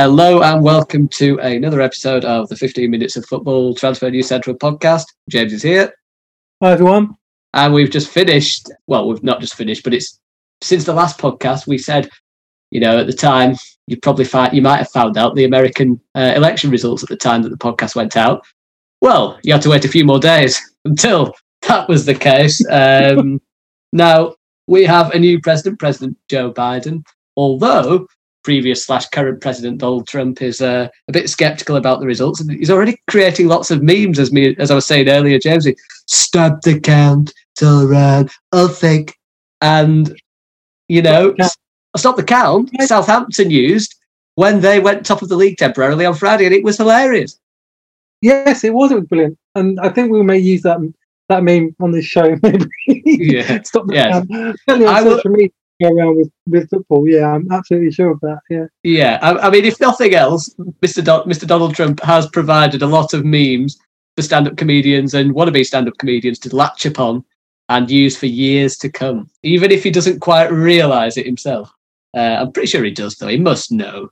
Hello and welcome to another episode of the 15 Minutes of Football Transfer News Central podcast. James is here. Hi, everyone. And we've just finished, well, we've not just finished, but it's since the last podcast, we said, you know, at the time, you probably find, you might have found out the American uh, election results at the time that the podcast went out. Well, you had to wait a few more days until that was the case. Um, now, we have a new president, President Joe Biden, although previous slash current president Donald Trump is uh, a bit skeptical about the results, and he's already creating lots of memes. As me, as I was saying earlier, James, he stop the count, till around, I'll think, and you know, stop the count. Southampton used when they went top of the league temporarily on Friday, and it was hilarious. Yes, it was. It was brilliant, and I think we may use that that meme on this show. Maybe. Yeah. stop the Yes. count. I will- around with, with football. Yeah, I'm absolutely sure of that. Yeah. Yeah, I, I mean, if nothing else, Mr. Do- Mr. Donald Trump has provided a lot of memes for stand-up comedians and wannabe stand-up comedians to latch upon and use for years to come, even if he doesn't quite realise it himself. Uh, I'm pretty sure he does, though. He must know.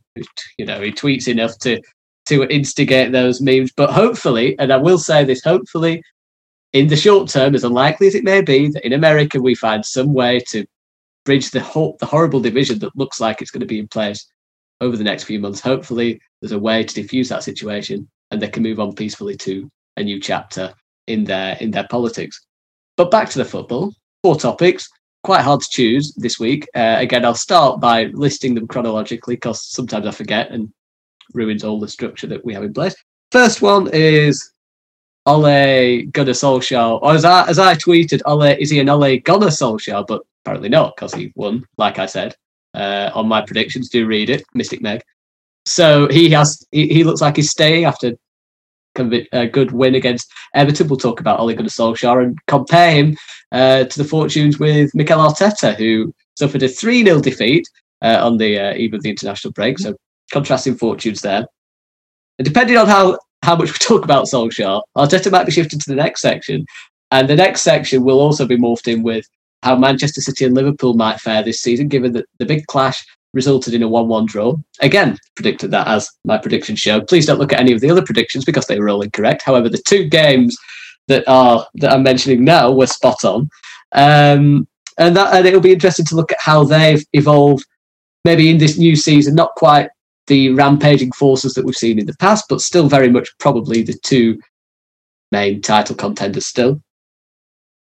You know, he tweets enough to to instigate those memes. But hopefully, and I will say this, hopefully, in the short term, as unlikely as it may be, that in America we find some way to bridge the the horrible division that looks like it's going to be in place over the next few months. Hopefully, there's a way to diffuse that situation, and they can move on peacefully to a new chapter in their in their politics. But back to the football. Four topics, quite hard to choose this week. Uh, again, I'll start by listing them chronologically because sometimes I forget and ruins all the structure that we have in place. First one is Ole Gunnar Solskjaer. Or as I as I tweeted, Ole is he an Ole Gunnar Solskjaer? But apparently not because he won, like I said uh, on my predictions. Do read it, Mystic Meg. So he has he, he looks like he's staying after a good win against Everton. We'll talk about Ole Gunnar Solskjaer and compare him uh, to the fortunes with Mikel Arteta, who suffered a 3 0 defeat uh, on the uh, eve of the international break. So contrasting fortunes there. And depending on how, how much we talk about Solskjaer, Arteta might be shifted to the next section. And the next section will also be morphed in with how Manchester City and Liverpool might fare this season, given that the big clash resulted in a 1 1 draw. Again, predicted that as my prediction show. Please don't look at any of the other predictions because they were all incorrect. However, the two games that are that I'm mentioning now were spot on. Um, and that and it'll be interesting to look at how they've evolved maybe in this new season, not quite the rampaging forces that we've seen in the past, but still very much probably the two main title contenders still.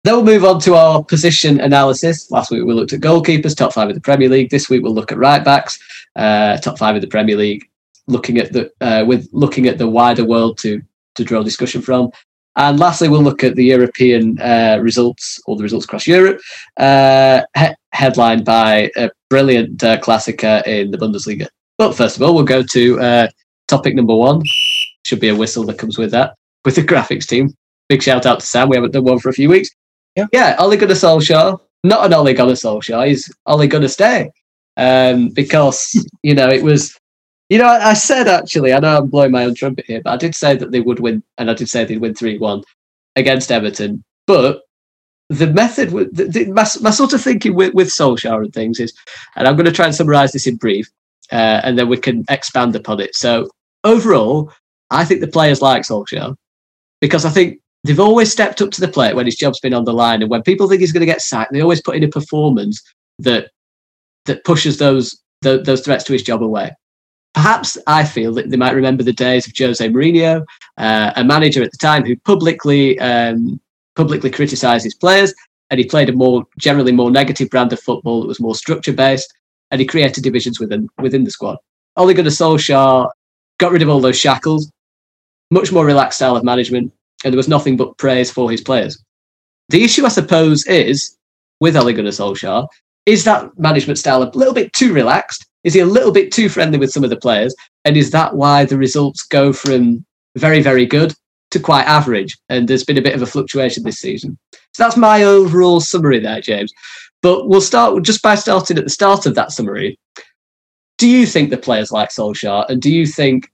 Then we'll move on to our position analysis. Last week we looked at goalkeepers, top five of the Premier League. This week we'll look at right backs, uh, top five of the Premier League, looking at the uh, with looking at the wider world to to draw discussion from. And lastly, we'll look at the European uh, results or the results across Europe, uh, he- headlined by a brilliant uh, Klassiker in the Bundesliga. But first of all, we'll go to uh, topic number one. Should be a whistle that comes with that, with the graphics team. Big shout out to Sam. We haven't done one for a few weeks. Yeah. Yeah, Ole Gunnar Solskjaer. Not an Ole Gunnar Solskjaer. He's Ole Gunnar stay. Um, because, you know, it was, you know, I, I said actually, I know I'm blowing my own trumpet here, but I did say that they would win, and I did say they'd win 3 1 against Everton. But the method, the, the, my, my sort of thinking with, with Solskjaer and things is, and I'm going to try and summarize this in brief, uh, and then we can expand upon it. So overall, I think the players like Solskjaer because I think they've always stepped up to the plate when his job's been on the line, and when people think he's going to get sacked, they always put in a performance that that pushes those those, those threats to his job away. Perhaps I feel that they might remember the days of Jose Mourinho, uh, a manager at the time who publicly um, publicly criticised his players, and he played a more generally more negative brand of football that was more structure based, and he created divisions within within the squad. Ole Gunnar Solskjaer got rid of all those shackles, much more relaxed style of management, and there was nothing but praise for his players. The issue, I suppose, is with Ole Gunnar Solskjaer, is that management style a little bit too relaxed? Is he a little bit too friendly with some of the players? And is that why the results go from very, very good to quite average? And there's been a bit of a fluctuation this season. So that's my overall summary there, James. But we'll start just by starting at the start of that summary. Do you think the players like Solskjaer? And do you think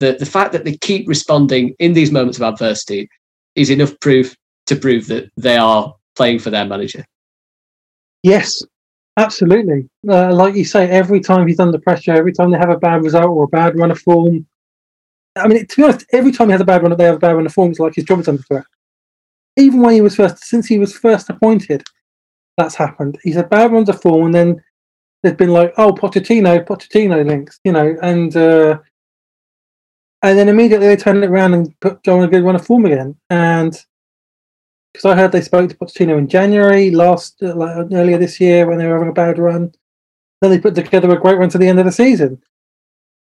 that the fact that they keep responding in these moments of adversity is enough proof to prove that they are playing for their manager? Yes, Absolutely. Uh, like you say, every time he's under pressure, every time they have a bad result or a bad run of form. I mean, to be honest, every time he has a bad run, they have a bad run of form. It's like his job is under threat. Even when he was first, since he was first appointed, that's happened. He's had bad runs of form, and then there's been like, oh, Pochettino, Pochettino links, you know, and uh, and then immediately they turn it around and put go on a good run of form again. And because I heard they spoke to Pochettino in January last uh, like, earlier this year when they were having a bad run. Then they put together a great run to the end of the season.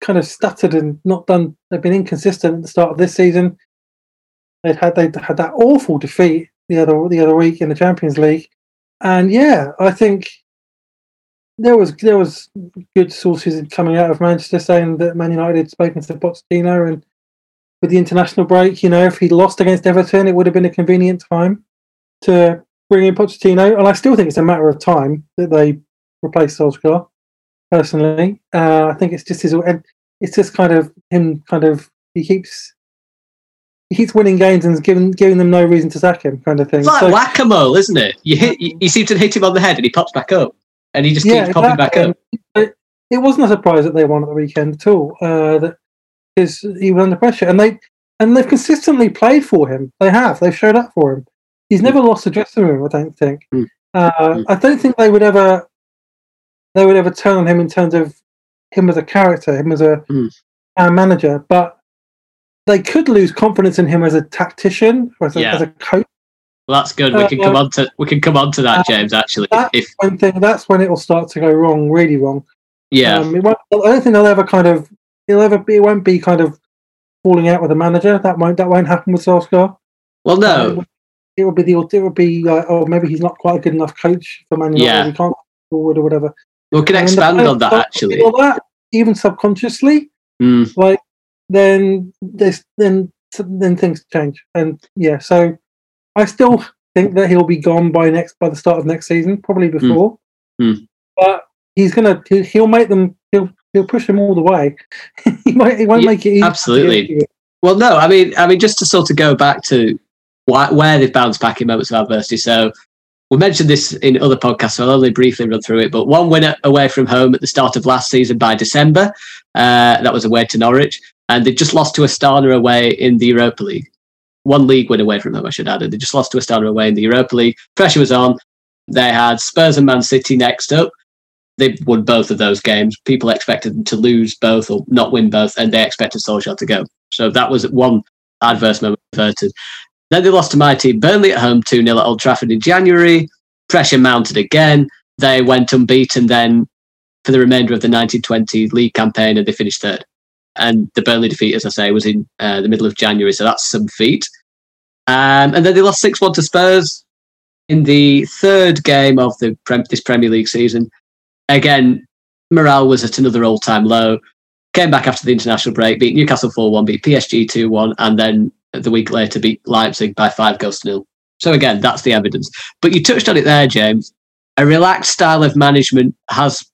Kind of stuttered and not done. They've been inconsistent at the start of this season. They'd had they had that awful defeat the other the other week in the Champions League, and yeah, I think there was there was good sources coming out of Manchester saying that Man United had spoken to Pochettino and with the international break, you know, if he'd lost against Everton, it would have been a convenient time to bring in Pochettino. And I still think it's a matter of time that they replace Solskjaer. Personally, uh, I think it's just his. It's just kind of him. Kind of he keeps he keeps winning games and giving giving them no reason to sack him, kind of thing. It's like so, whack a mole, isn't it? You hit. You, you, seem to hit him on the head and he pops back up, and he just keeps yeah, popping back up. It, it wasn't a surprise that they won at the weekend at all. Uh, that because he was under pressure, and they and they've consistently played for him. They have. They've showed up for him. He's never lost a dressing room. I don't think. Mm. Uh, mm. I don't think they would ever they would ever turn on him in terms of him as a character, him as a mm. manager. But they could lose confidence in him as a tactician or as a, yeah. as a coach. Well, that's good. We can uh, come on to we can come on to that, uh, James. Actually, that's if one thing, that's when it will start to go wrong, really wrong. Yeah, um, I don't think they'll ever kind of he'll ever be. It won't be kind of falling out with the manager. That won't that won't happen with Solskjaer. Well, no. Um, it will be the it will be like oh maybe he's not quite a good enough coach for Man United. Yeah. He can't forward or whatever. We can expand on that actually. All that even subconsciously, mm. like then this then then things change and yeah. So I still think that he'll be gone by next by the start of next season, probably hmm. before. Mm. Mm. But he's gonna he'll make them he'll he'll push them all the way. he, might, he won't yeah, make it easy. Absolutely. Well, no, I mean, I mean, just to sort of go back to why, where they've bounced back in moments of adversity. So we mentioned this in other podcasts, so I'll only briefly run through it. But one winner away from home at the start of last season by December, uh, that was away to Norwich, and they just lost to Astana away in the Europa League. One league win away from home, I should add. They just lost to Astana away in the Europa League. Pressure was on. They had Spurs and Man City next up they won both of those games. People expected them to lose both or not win both, and they expected Solskjaer to go. So that was one adverse moment averted. Then they lost to my team, Burnley at home 2 0 at Old Trafford in January. Pressure mounted again. They went unbeaten then for the remainder of the 1920 league campaign and they finished third. And the Burnley defeat, as I say, was in uh, the middle of January, so that's some feat. Um, and then they lost 6 1 to Spurs in the third game of the this Premier League season again, morale was at another all time low. Came back after the international break, beat Newcastle 4 1, beat PSG 2 1, and then the week later beat Leipzig by five goals to nil. So again, that's the evidence. But you touched on it there, James. A relaxed style of management has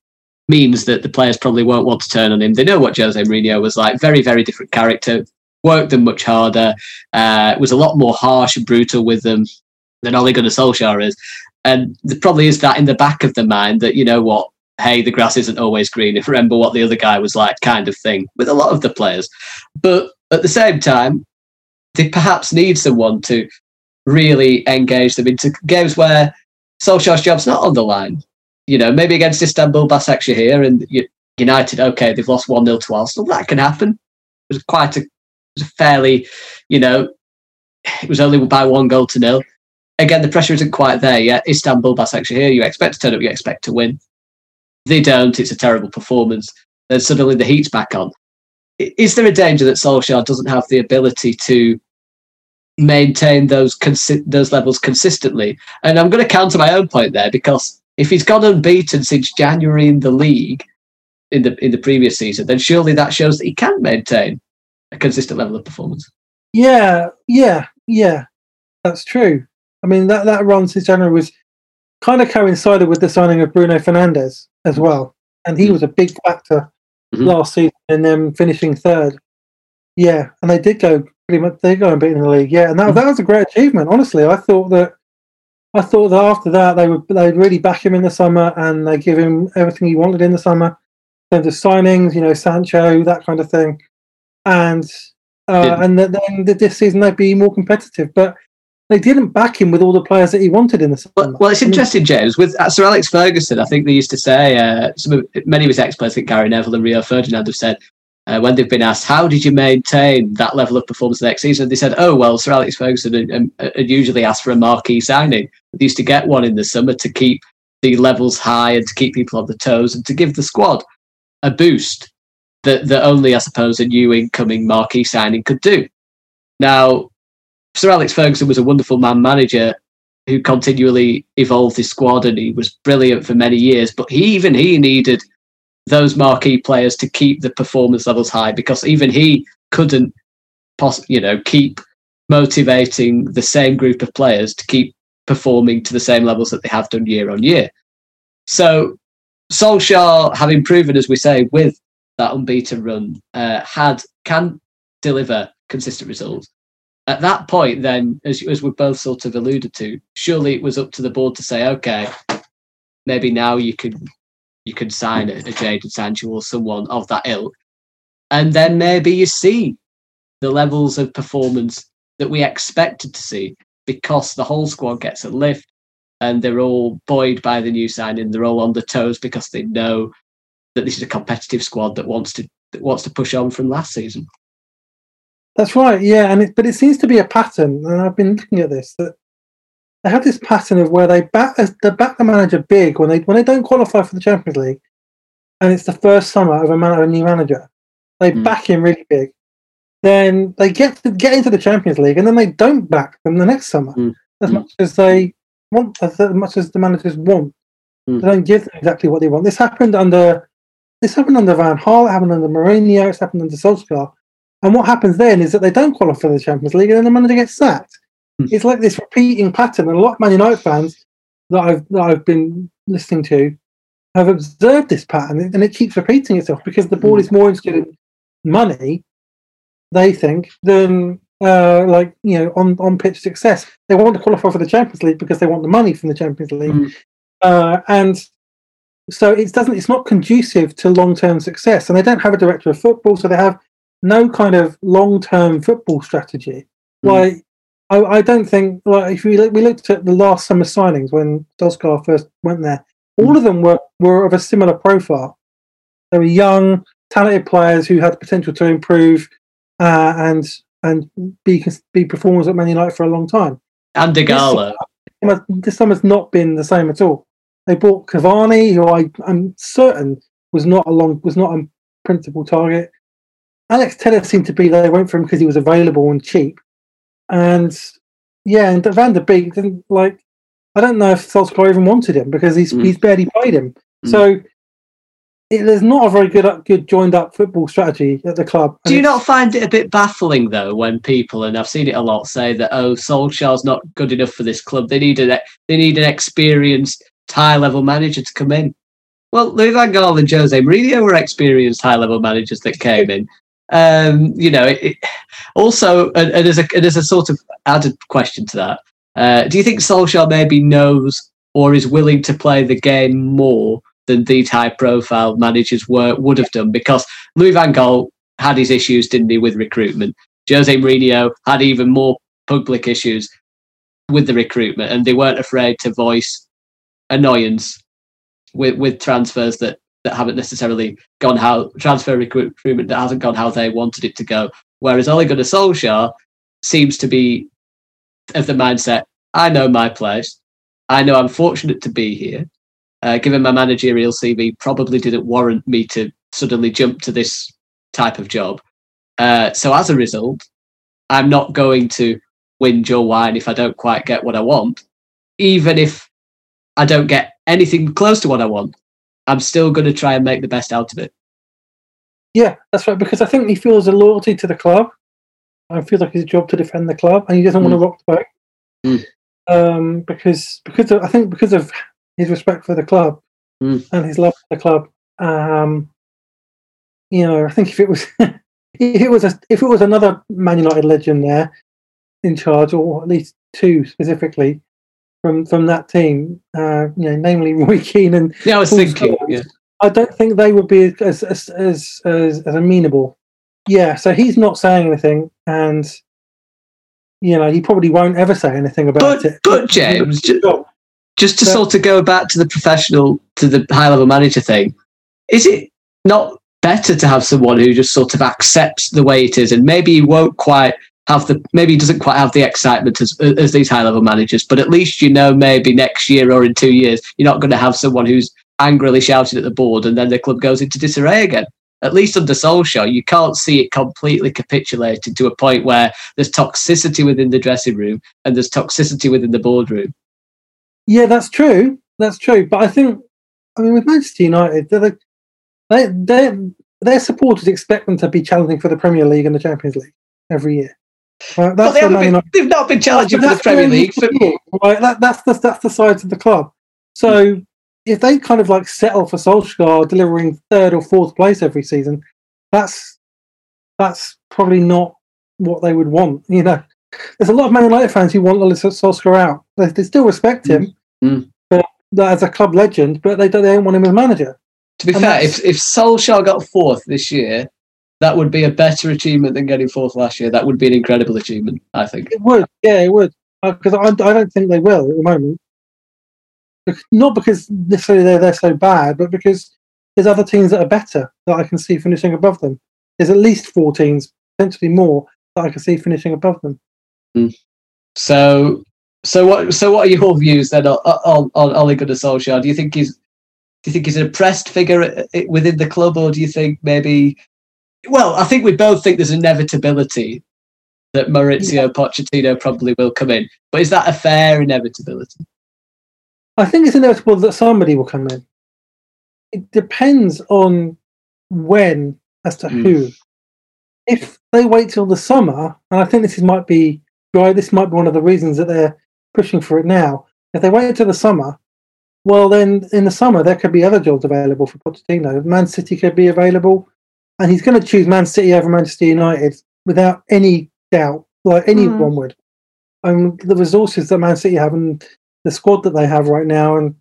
means that the players probably won't want to turn on him. They know what Jose Mourinho was like. Very, very different character. Worked them much harder. Uh, was a lot more harsh and brutal with them than Ole Gunnar Solskjaer is. And there probably is that in the back of the mind that you know what hey, the grass isn't always green. If remember what the other guy was like, kind of thing with a lot of the players. But at the same time, they perhaps need someone to really engage them into games where Solskjaer's job's not on the line. You know, maybe against Istanbul Basaksehir and United, okay, they've lost 1 0 to Arsenal. That can happen. It was quite a, it was a fairly, you know, it was only by one goal to nil. Again, the pressure isn't quite there yet. Istanbul Basaksehir, you expect to turn up, you expect to win they don't, it's a terrible performance. Then suddenly the heat's back on. Is there a danger that Solskjaer doesn't have the ability to maintain those consi- those levels consistently? And I'm going to counter my own point there because if he's gone unbeaten since January in the league in the in the previous season, then surely that shows that he can maintain a consistent level of performance. Yeah, yeah, yeah, that's true. I mean that that run since January was kind of coincided with the signing of Bruno Fernandes as well, and he mm. was a big factor mm-hmm. last season in them finishing third. Yeah, and they did go pretty much. They go and beat in the league. Yeah, and that, mm-hmm. that was a great achievement. Honestly, I thought that I thought that after that they would they'd really back him in the summer and they give him everything he wanted in the summer. In terms of signings, you know, Sancho, that kind of thing, and uh, and then this season they'd be more competitive. But they didn't back him with all the players that he wanted in the summer. Well, well it's interesting, James. With uh, Sir Alex Ferguson, I think they used to say uh, some of, many of his ex-players, I think Gary Neville and Rio Ferdinand, have said uh, when they've been asked, "How did you maintain that level of performance the next season?" They said, "Oh well, Sir Alex Ferguson had, had uh, usually asked for a marquee signing. They used to get one in the summer to keep the levels high and to keep people on the toes and to give the squad a boost that that only, I suppose, a new incoming marquee signing could do." Now, Sir Alex Ferguson was a wonderful man manager who continually evolved his squad and he was brilliant for many years. But he, even he needed those marquee players to keep the performance levels high because even he couldn't, poss- you know, keep motivating the same group of players to keep performing to the same levels that they have done year on year. So Solskjaer, having proven, as we say, with that unbeaten run, uh, had can deliver consistent results at that point, then, as, as we both sort of alluded to, surely it was up to the board to say, okay, maybe now you could you could sign a, a Jadon Sancho or someone of that ilk, and then maybe you see the levels of performance that we expected to see because the whole squad gets a lift and they're all buoyed by the new signing. They're all on the toes because they know that this is a competitive squad that wants to that wants to push on from last season. That's right, yeah, and it, but it seems to be a pattern, and I've been looking at this that they have this pattern of where they back they back the manager big when they when they don't qualify for the Champions League, and it's the first summer of a, man, a new manager, they mm. back him really big. Then they get to get into the Champions League, and then they don't back them the next summer mm. as mm. much as they want, as, as much as the managers want. Hmm. They don't give them exactly what they want. This happened under this happened under Van Gaal, it happened under Mourinho, it's happened under Solskjaer and what happens then is that they don't qualify for the Champions League and then the manager gets sacked. Mm. It's like this repeating pattern. And a lot of Man United fans that I've, that I've been listening to have observed this pattern and it keeps repeating itself because the board mm. is more interested in money, they think, than uh, like, you know, on, on pitch success. They want to qualify for the Champions League because they want the money from the Champions League. Mm. Uh, and so it doesn't it's not conducive to long term success. And they don't have a director of football, so they have no kind of long term football strategy. Mm. Like, I, I, don't think like if we look, we looked at the last summer signings when Solskjaer first went there, all mm. of them were were of a similar profile. They were young, talented players who had potential to improve uh, and and be be performers at Man United for a long time. And Digallo. This, this summer's not been the same at all. They bought Cavani, who I, I'm certain was not a long was not a principal target. Alex Telles seemed to be they went for him because he was available and cheap. And yeah, and Van der Beek didn't like. I don't know if Solskjaer even wanted him because he's mm. he's barely played him. Mm. So it, there's not a very good good joined up football strategy at the club. Do you not find it a bit baffling though when people and I've seen it a lot say that oh Solskjaer's not good enough for this club. They need an they need an experienced high level manager to come in. Well, Louis Van Gaal and Jose Mourinho were experienced high level managers that came in. Um, you know, it, also, and, and, as a, and as a sort of added question to that, uh, do you think Solskjaer maybe knows or is willing to play the game more than these high profile managers were would have done? Because Louis Van Gaal had his issues, didn't he, with recruitment? Jose Mourinho had even more public issues with the recruitment, and they weren't afraid to voice annoyance with, with transfers that that haven't necessarily gone how transfer recruitment that hasn't gone how they wanted it to go. Whereas Ole Gunnar Solskjaer seems to be of the mindset: I know my place. I know I'm fortunate to be here. Uh, given my managerial CV, probably didn't warrant me to suddenly jump to this type of job. Uh, so as a result, I'm not going to whinge or whine if I don't quite get what I want, even if I don't get anything close to what I want. I'm still going to try and make the best out of it. Yeah, that's right. Because I think he feels a loyalty to the club. I feel like it's a job to defend the club, and he doesn't mm. want to rock the boat. Mm. Um, because because of, I think because of his respect for the club mm. and his love for the club. Um, you know, I think if it was if it was a, if it was another Man United legend there in charge, or at least two specifically, from from that team, uh, you know, namely Roy Keane and Yeah, I was Paul thinking. Yeah. I don't think they would be as as as as, as amenable. Yeah, so he's not saying anything, and you know he probably won't ever say anything about But it. but James, ju- just to sort of go back to the professional to the high level manager thing, is it not better to have someone who just sort of accepts the way it is and maybe he won't quite have the maybe he doesn't quite have the excitement as as these high level managers, but at least you know maybe next year or in two years you're not going to have someone who's angrily shouting at the board and then the club goes into disarray again. At least under Solskjaer, you can't see it completely capitulated to a point where there's toxicity within the dressing room and there's toxicity within the boardroom. Yeah, that's true. That's true. But I think, I mean, with Manchester United, they're the, they they their supporters expect them to be challenging for the Premier League and the Champions League every year. Right? But That's they been, United- they've not been challenging for the Premier League. right? That, that's the that's the sides of the club. So if they kind of like settle for Solskjaer delivering third or fourth place every season, that's that's probably not what they would want. You know, there's a lot of Man United fans who want Solskjaer out. They, they still respect him, Mm. but as a club legend, but they don't, they don't want him as manager. to be And fair, if, if Solskjaer got fourth this year, that would be a better achievement than getting fourth last year. That would be an incredible achievement, I think. It would, yeah, it would, because I, I don't think they will at the moment. Not because necessarily they're, they're so bad, but because there's other teams that are better that I can see finishing above them. There's at least four teams, potentially more, that I can see finishing above them. Hmm. So, so what? So, what are your views then on on, on Ole Gunnar Solskjaer? Do you think he's do you think he's an oppressed figure within the club, or do you think maybe? Well, I think we both think there's inevitability that Maurizio Pochettino probably will come in, but is that a fair inevitability? I think it's inevitable that somebody will come in. It depends on when as to Mm. who. If they wait till the summer, and I think this is, might be right, this might be one of the reasons that they're pushing for it now. If they wait until the summer, well, then in the summer there could be other jobs available for Pochettino. Man City could be available, and he's going to choose Man City over Manchester United without any doubt, like anyone would. Um, the resources that Man City have and the squad that they have right now, and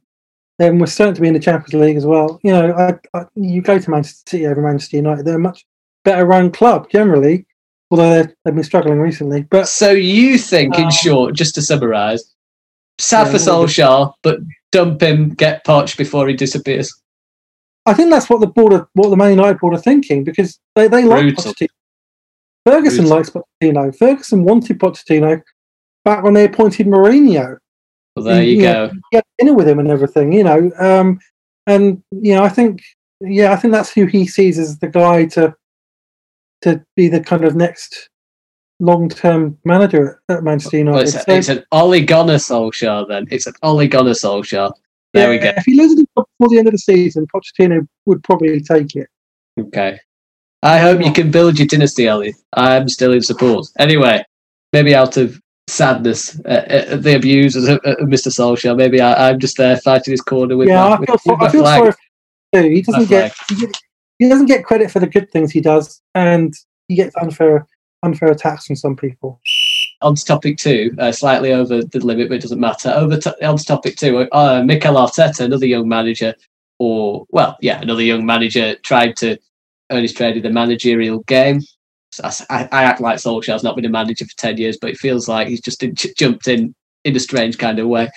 then we're certain to be in the Champions League as well. You know, I, I, you go to Manchester City over Manchester United; they're a much better run club generally, although they've, they've been struggling recently. But So you think, in Um, short, just to summarise, sad Yeah, for Solskjaer, but dump him, get Poch before he disappears. I think that's what the board, are, what the Man United board are thinking because they they like Pochettino. Ferguson Brutal. likes Pochettino. Ferguson wanted Pochettino back when they appointed Mourinho. Well, there you Yeah. go. get dinner with him and everything, you know. Um, and you know, I think, yeah, I think that's who he sees as the guy to to be the kind of next long term manager at Manchester Well, United. it's, So, it's an Ole Gunnar Solskjaer then. It's an Ole Gunnar Solskjaer. There we go. If he loses before the end of the season, Pochettino would probably take it. Okay. I hope you can build your dynasty, Ellie. I'm still in support. Anyway, maybe out of sadness uh, at the abuse of, of Mr. Solskjaer, maybe I, I'm just there fighting his corner with yeah, my, I feel, with I feel sorry for him. He doesn't get he, get he doesn't get credit for the good things he does, and he gets unfair unfair attacks from some people. on to topic two, uh, slightly over the limit, but it doesn't matter. Over to, on to topic two, uh, Mikel Arteta, another young manager, or well, yeah, another young manager tried to earn his trade in the managerial game. I, I act like Solskjaer's not been a manager for ten years, but it feels like he's just in, jumped in in a strange kind of way.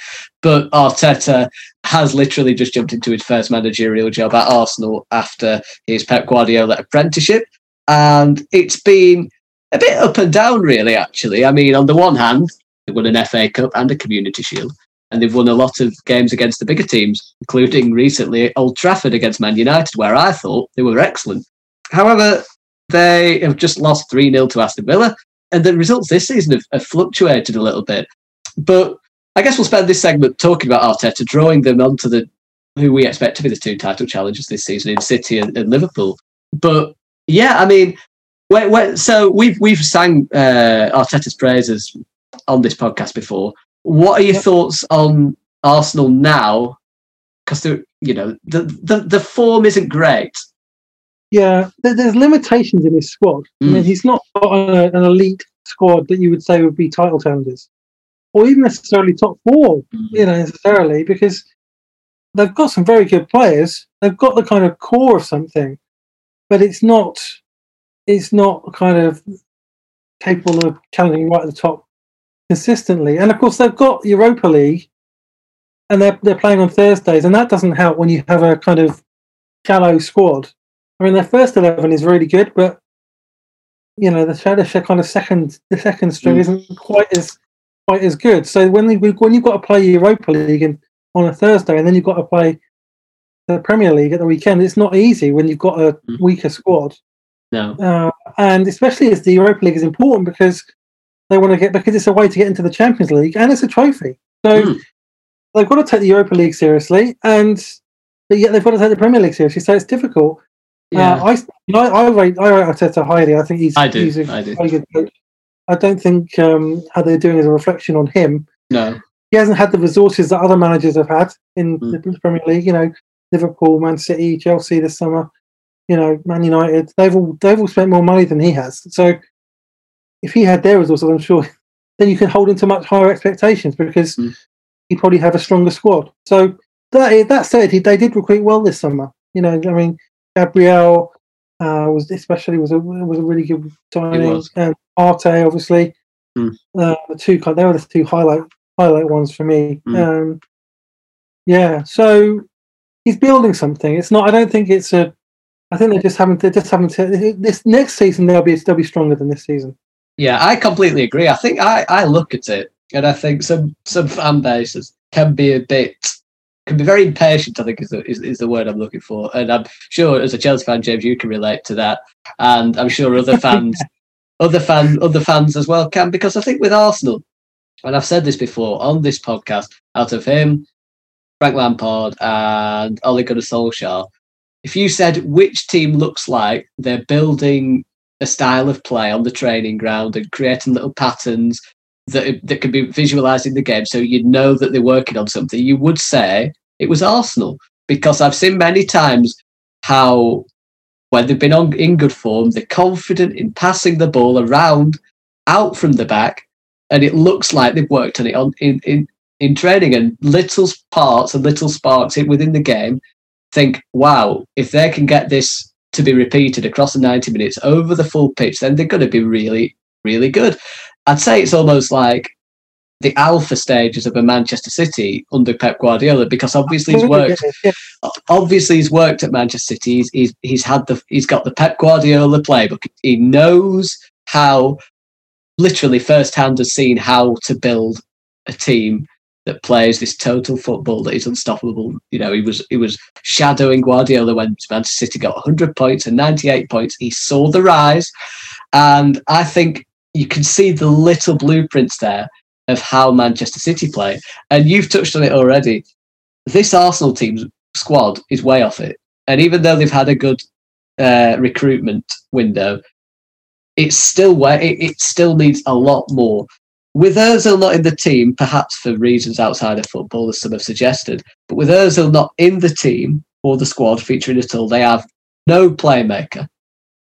But Arteta has literally just jumped into his first managerial job at Arsenal after his Pep Guardiola apprenticeship, and it's been a bit up and down, really. Actually, I mean, on the one hand, they won an FA Cup and a Community Shield, and they've won a lot of games against the bigger teams, including recently Old Trafford against Man United, where I thought they were excellent. However, they have just lost three 0 to Aston Villa, and the results this season have, have fluctuated a little bit. But I guess we'll spend this segment talking about Arteta, drawing them onto the who we expect to be the two title challengers this season in City and, and Liverpool. But yeah, I mean, when, when, so we've we've sang uh, Arteta's praises on this podcast before. What are your thoughts on Arsenal now? Because you know the, the the form isn't great. Yeah, there's limitations in his squad. I mean, Mm. he's not got a, an elite squad that you would say would be title challengers. or even necessarily top four, you know, necessarily because they've got some very good players. They've got the kind of core of something, but it's not it's not kind of capable of challenging right at the top consistently. And of course, they've got Europa League, and they're they're playing on Thursdays, and that doesn't help when you have a kind of shallow squad. I mean, their first eleven is really good, but you know the the kind of second the second string mm. isn't quite as quite as good. So when they, when you've got to play Europa League and on a Thursday, and then you've got to play the Premier League at the weekend, it's not easy when you've got a mm. weaker squad. No, uh, and especially as the Europa League is important because they want to get because it's a way to get into the Champions League and it's a trophy. So mm. they've got to take the Europa League seriously, and but yet they've got to take the Premier League seriously. So it's difficult. Uh, yeah. Uh, I, you know, I, I rate I rate Arteta highly. I think he's I do. he's a I do. very good coach. I don't think um, how they're doing is a reflection on him. No, he hasn't had the resources that other managers have had in mm. the Premier League. You know, Liverpool, Man City, Chelsea this summer. You know, Man United. They've all they've all spent more money than he has. So if he had their resources, I'm sure then you can hold him to much higher expectations because mm. he probably have a stronger squad. So that that said, he, they did recruit well this summer. You know, I mean, Gabriel uh, was especially was a was a really good signing, and Partey obviously. Mm. Uh, the two they were the two highlight highlight ones for me. Mm. Um, yeah, so he's building something. It's not. I don't think it's a. I think they just haven't. They just haven't. This next season they'll be they'll be stronger than this season. Yeah, I completely agree. I think I, I look at it and I think some some fan bases can be a bit can be very impatient. I think is the, is, is the word I'm looking for, and I'm sure as a Chelsea fan, James, you can relate to that, and I'm sure other fans, other fan, other fans as well can because I think with Arsenal, and I've said this before on this podcast, out of him, Frank Lampard, and Ole Gunnar Solskjaer, if you said which team looks like they're building a style of play on the training ground and creating little patterns that that can be visualized in the game, so you know that they're working on something. You would say it was Arsenal because I've seen many times how when they've been on in good form, they're confident in passing the ball around out from the back, and it looks like they've worked on it on in in, in training and little parts and little sparks within the game. Think, wow, if they can get this to be repeated across the 90 minutes over the full pitch, then they're going to be really, really good. I'd say it's almost like the alpha stages of a Manchester City under Pep Guardiola because obviously he's worked. Obviously he's worked at Manchester City. He's, he's he's had the he's got the Pep Guardiola playbook. He knows how, literally firsthand, has seen how to build a team that plays this total football that is unstoppable. You know, he was he was shadowing Guardiola when Manchester City got 100 points and 98 points. He saw the rise, and I think you can see the little blueprints there of how Manchester City play. And you've touched on it already. This Arsenal team's squad is way off it, and even though they've had a good uh, recruitment window, it's still it, it still needs a lot more with Ozil not in the team, perhaps for reasons outside of football, as some have suggested, but with Ozil not in the team or the squad featuring at all, they have no playmaker.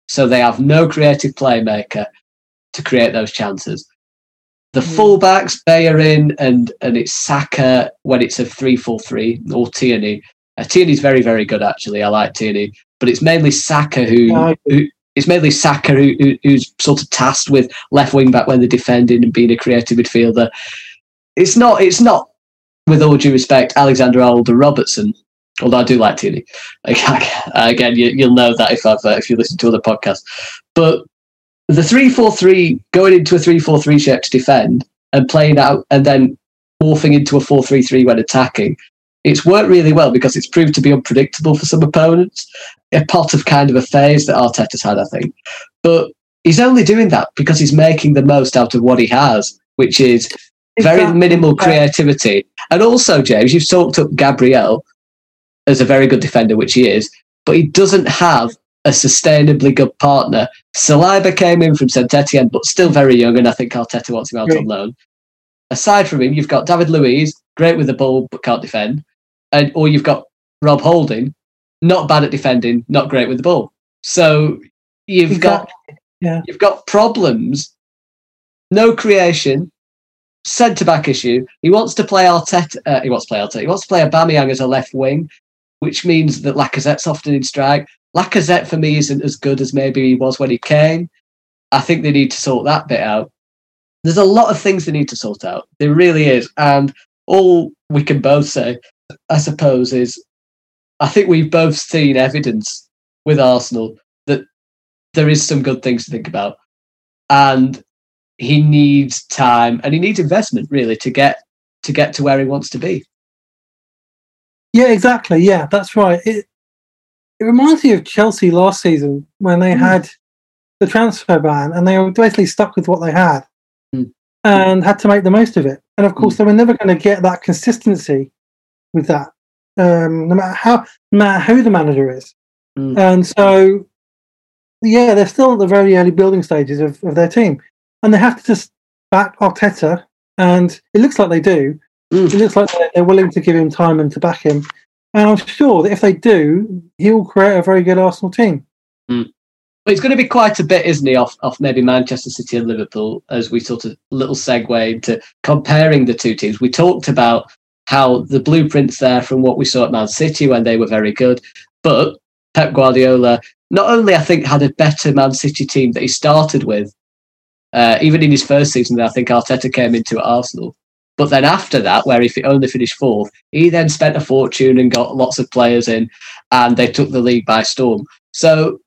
So they have no creative playmaker to create those chances. The mm. fullbacks, Bellerin and and it's Saka when it's a 3 4 3 or Tierney. Uh, Tierney's very, very good actually. I like Tierney. But it's mainly Saka who, who it's mainly Saka who, who, who's sort of tasked with left wing back when they're defending and being a creative midfielder. It's not. It's not. With all due respect, Alexander Alder Robertson. Although I do like Tierney. Again, you, will know that if I've uh, if you listen to other podcasts. But the three four three going into a three four three shape to defend and playing out and then morphing into a four three three when attacking it's worked really well because it's proved to be unpredictable for some opponents. A pot of kind of a phase that Arteta's had, I think. But he's only doing that because he's making the most out of what he has, which is very minimal creativity. And also, James, you've talked up Gabriel as a very good defender, which he is, but he doesn't have a sustainably good partner. Saliba came in from Saint Etienne, but still very young, and I think Arteta wants him out on loan. Aside from him, you've got David Luiz, great with the ball but can't defend and or you've got Rob Holding, not bad at defending, not great with the ball. So you've exactly. got yeah. you've got problems, no creation, centre back issue. He wants to play Arteta. Uh, he wants to play Arteta. He wants to play Aubameyang as a left wing, which means that Lacazette's often in strike. Lacazette for me isn't as good as maybe he was when he came. I think they need to sort that bit out. There's a lot of things they need to sort out. There really is, and all we can both say, I suppose, is I think we've both seen evidence with Arsenal that there is some good things to think about, and he needs time and he needs investment really to get to get to where he wants to be. Yeah, exactly. Yeah, that's right. It it reminds me of Chelsea last season when they mm. had the transfer ban and they were basically stuck with what they had mm. and had to make the most of it. And of course, mm. they were never going to get that consistency with that, um, no matter how, no matter who the manager is. Hmm. And so, yeah, they're still at the very early building stages of, of their team and they have to just back Arteta, and it looks like they do. Mm. It looks like they're willing to give him time and to back him. And I'm sure that if they do, he'll create a very good Arsenal team. Mm. But it's going to be quite a bit, isn't he, off, off maybe Manchester City and Liverpool, as we sort of little segue into comparing the two teams. We talked about how the blueprints there from what we saw at Man City when they were very good. But Pep Guardiola not only, I think, had a better Man City team that he started with, uh, even in his first season, I think Arteta came into at Arsenal. But then after that, where he only finished fourth, he then spent a fortune and got lots of players in, and they took the league by storm. So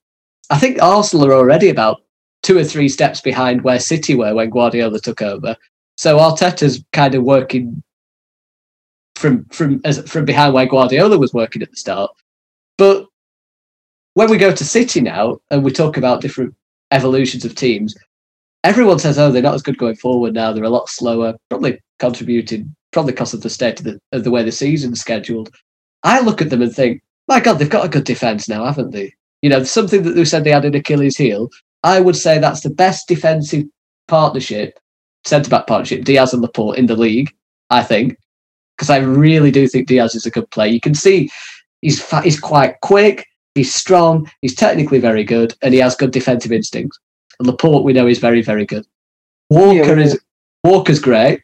I think Arsenal are already about two or three steps behind where City were when Guardiola took over. So Arteta's kind of working from from as, from behind where Guardiola was working at the start. But when we go to City now and we talk about different evolutions of teams, everyone says, "Oh, they're not as good going forward now. They're a lot slower." Probably contributed, probably because of the state of the, of the way the season's scheduled. I look at them and think, "My God, they've got a good defense now, haven't they?" You know, something that they said they had an Achilles heel. I would say that's the best defensive partnership, centre back partnership, Dias and Laporte in the league. I think because I really do think Dias is a good player. You can see he's fat, he's quite quick, he's strong, he's technically very good, and he has good defensive instincts. Laporte, we know, is very, very good. Walker yeah, is Walker's great,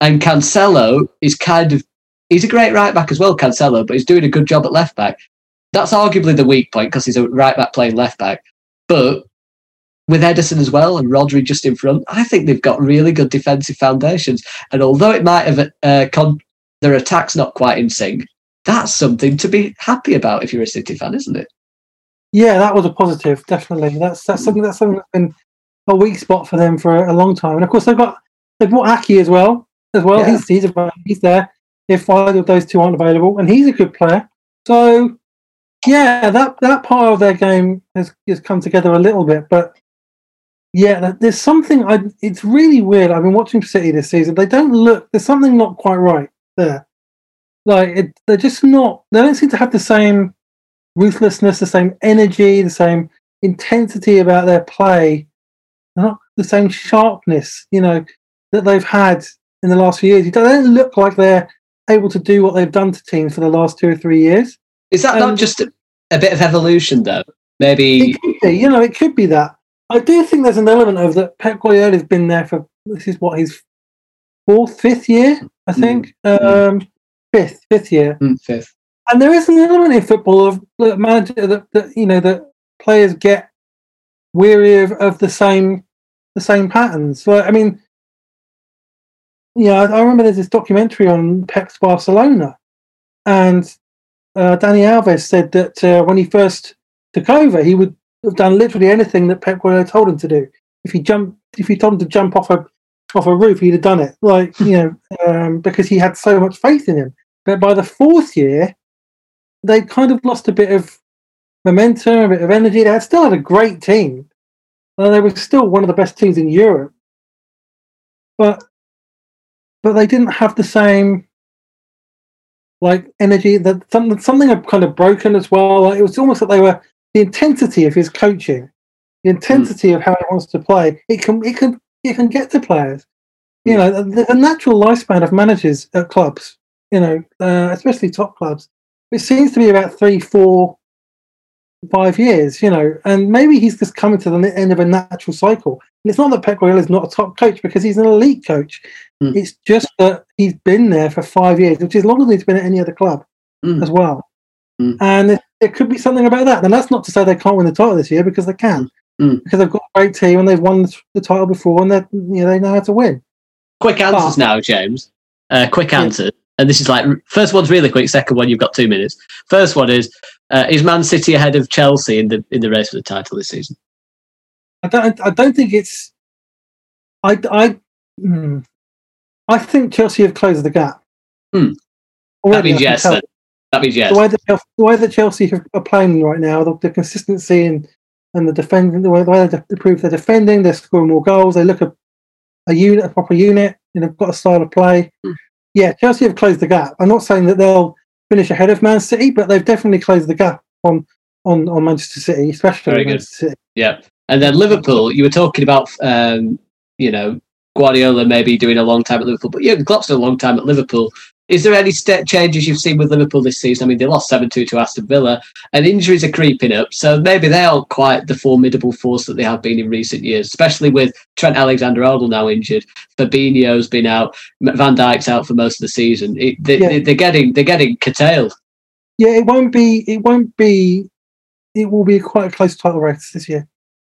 and Cancelo is kind of he's a great right back as well, Cancelo, but he's doing a good job at left back. That's arguably the weak point because he's a right back playing left back. But with Ederson as well and Rodri just in front, I think they've got really good defensive foundations. And although it might have uh, con- their attacks not quite in sync, that's something to be happy about if you're a City fan, isn't it? Yeah, that was a positive. Definitely, that's that's something that's something that's been a weak spot for them for a, long time. And of course, they've got they've brought Aké as well. As well, yeah. he's he's, a, he's there. If either of those two aren't available, and he's a good player. So, yeah, that that part of their game has has come together a little bit. But yeah, there's something. I it's really weird. I've been watching City this season. They don't look. There's something not quite right there. Like it, they're just not. They don't seem to have the same ruthlessness, the same energy, the same intensity about their play, not the same sharpness, you know, that they've had in the last few years. It doesn't look like they're able to do what they've done to teams for the last two or three years. Is that um, not just a, a, bit of evolution, though? Maybe be, you know, it could be that. I do think there's an element of that. Pep Guardiola's been there for this is what his fourth, fifth year, I hmm. think. Mm. Um, fifth, fifth year. Mm, fifth and there is an element in football of manager that, that you know that players get weary of, of the same the same patterns. Like I mean, yeah, I, I remember there's this documentary on Pep's Barcelona, and uh, Dani Alves said that uh, when he first took over, he would have done literally anything that Pep Guardiola told him to do. If he jumped, if he told him to jump off a off a roof, he'd have done it. Like you know, um, because he had so much faith in him. But by the fourth year, they kind of lost a bit of momentum, a bit of energy. They had still had a great team. And they were still one of the best teams in Europe. But but they didn't have the same like energy that something something had kind of broken as well. Like, it was almost like they were the intensity of his coaching, the intensity mm. of how he wants to play. It can it can it can get to players. You know, the, the natural lifespan of managers at clubs, you know, uh, especially top clubs, it seems to be about three, four, five years, you know, and maybe he's just coming to the end of a natural cycle. And it's not that Pep Guardiola is not a top coach because he's an elite coach. Mm. It's just that he's been there for five years, which is longer than he's been at any other club Mm. as well. Mm. And it, it could be something about that. And that's not to say they can't win the title this year because they can, Mm. because they've got a great team and they've won the, title before and they you know they know how to win. Quick answers But- now, James. Uh, quick Yeah. And this is like first one's really quick. Second one, you've got two minutes. First one is: uh, Is Man City ahead of Chelsea in the in the race for the title this season? I don't. I don't think it's. I. I. hmm. I think Chelsea have closed the gap. Hmm. Already, That means yes. Then. That means yes. The way that Chelsea, the way that Chelsea have- are playing right now, the, the consistency and and the defending, the way, the way they improve their defending, they're scoring more goals. They look a a unit, a proper unit, and they've got a style of play. Hmm. Yeah, Chelsea have closed the gap. I'm not saying that they'll finish ahead of Man City, but they've definitely closed the gap on on, on Manchester City, especially Very good. Manchester City. Yeah. And then Liverpool, you were talking about, um, you know, Guardiola maybe doing a long time at Liverpool, but yeah, Klopp's done a long time at Liverpool. Is there any step changes you've seen with Liverpool this season? I mean, they lost 7 2 to Aston Villa, and injuries are creeping up. So maybe they aren't quite the formidable force that they have been in recent years, especially with Trent Alexander Arnold now injured. Fabinho's been out, Van Dijk's out for most of the season. It, they, Yeah. they're getting they're getting curtailed. Yeah, it won't be. It won't be. It will be quite a close title race this year.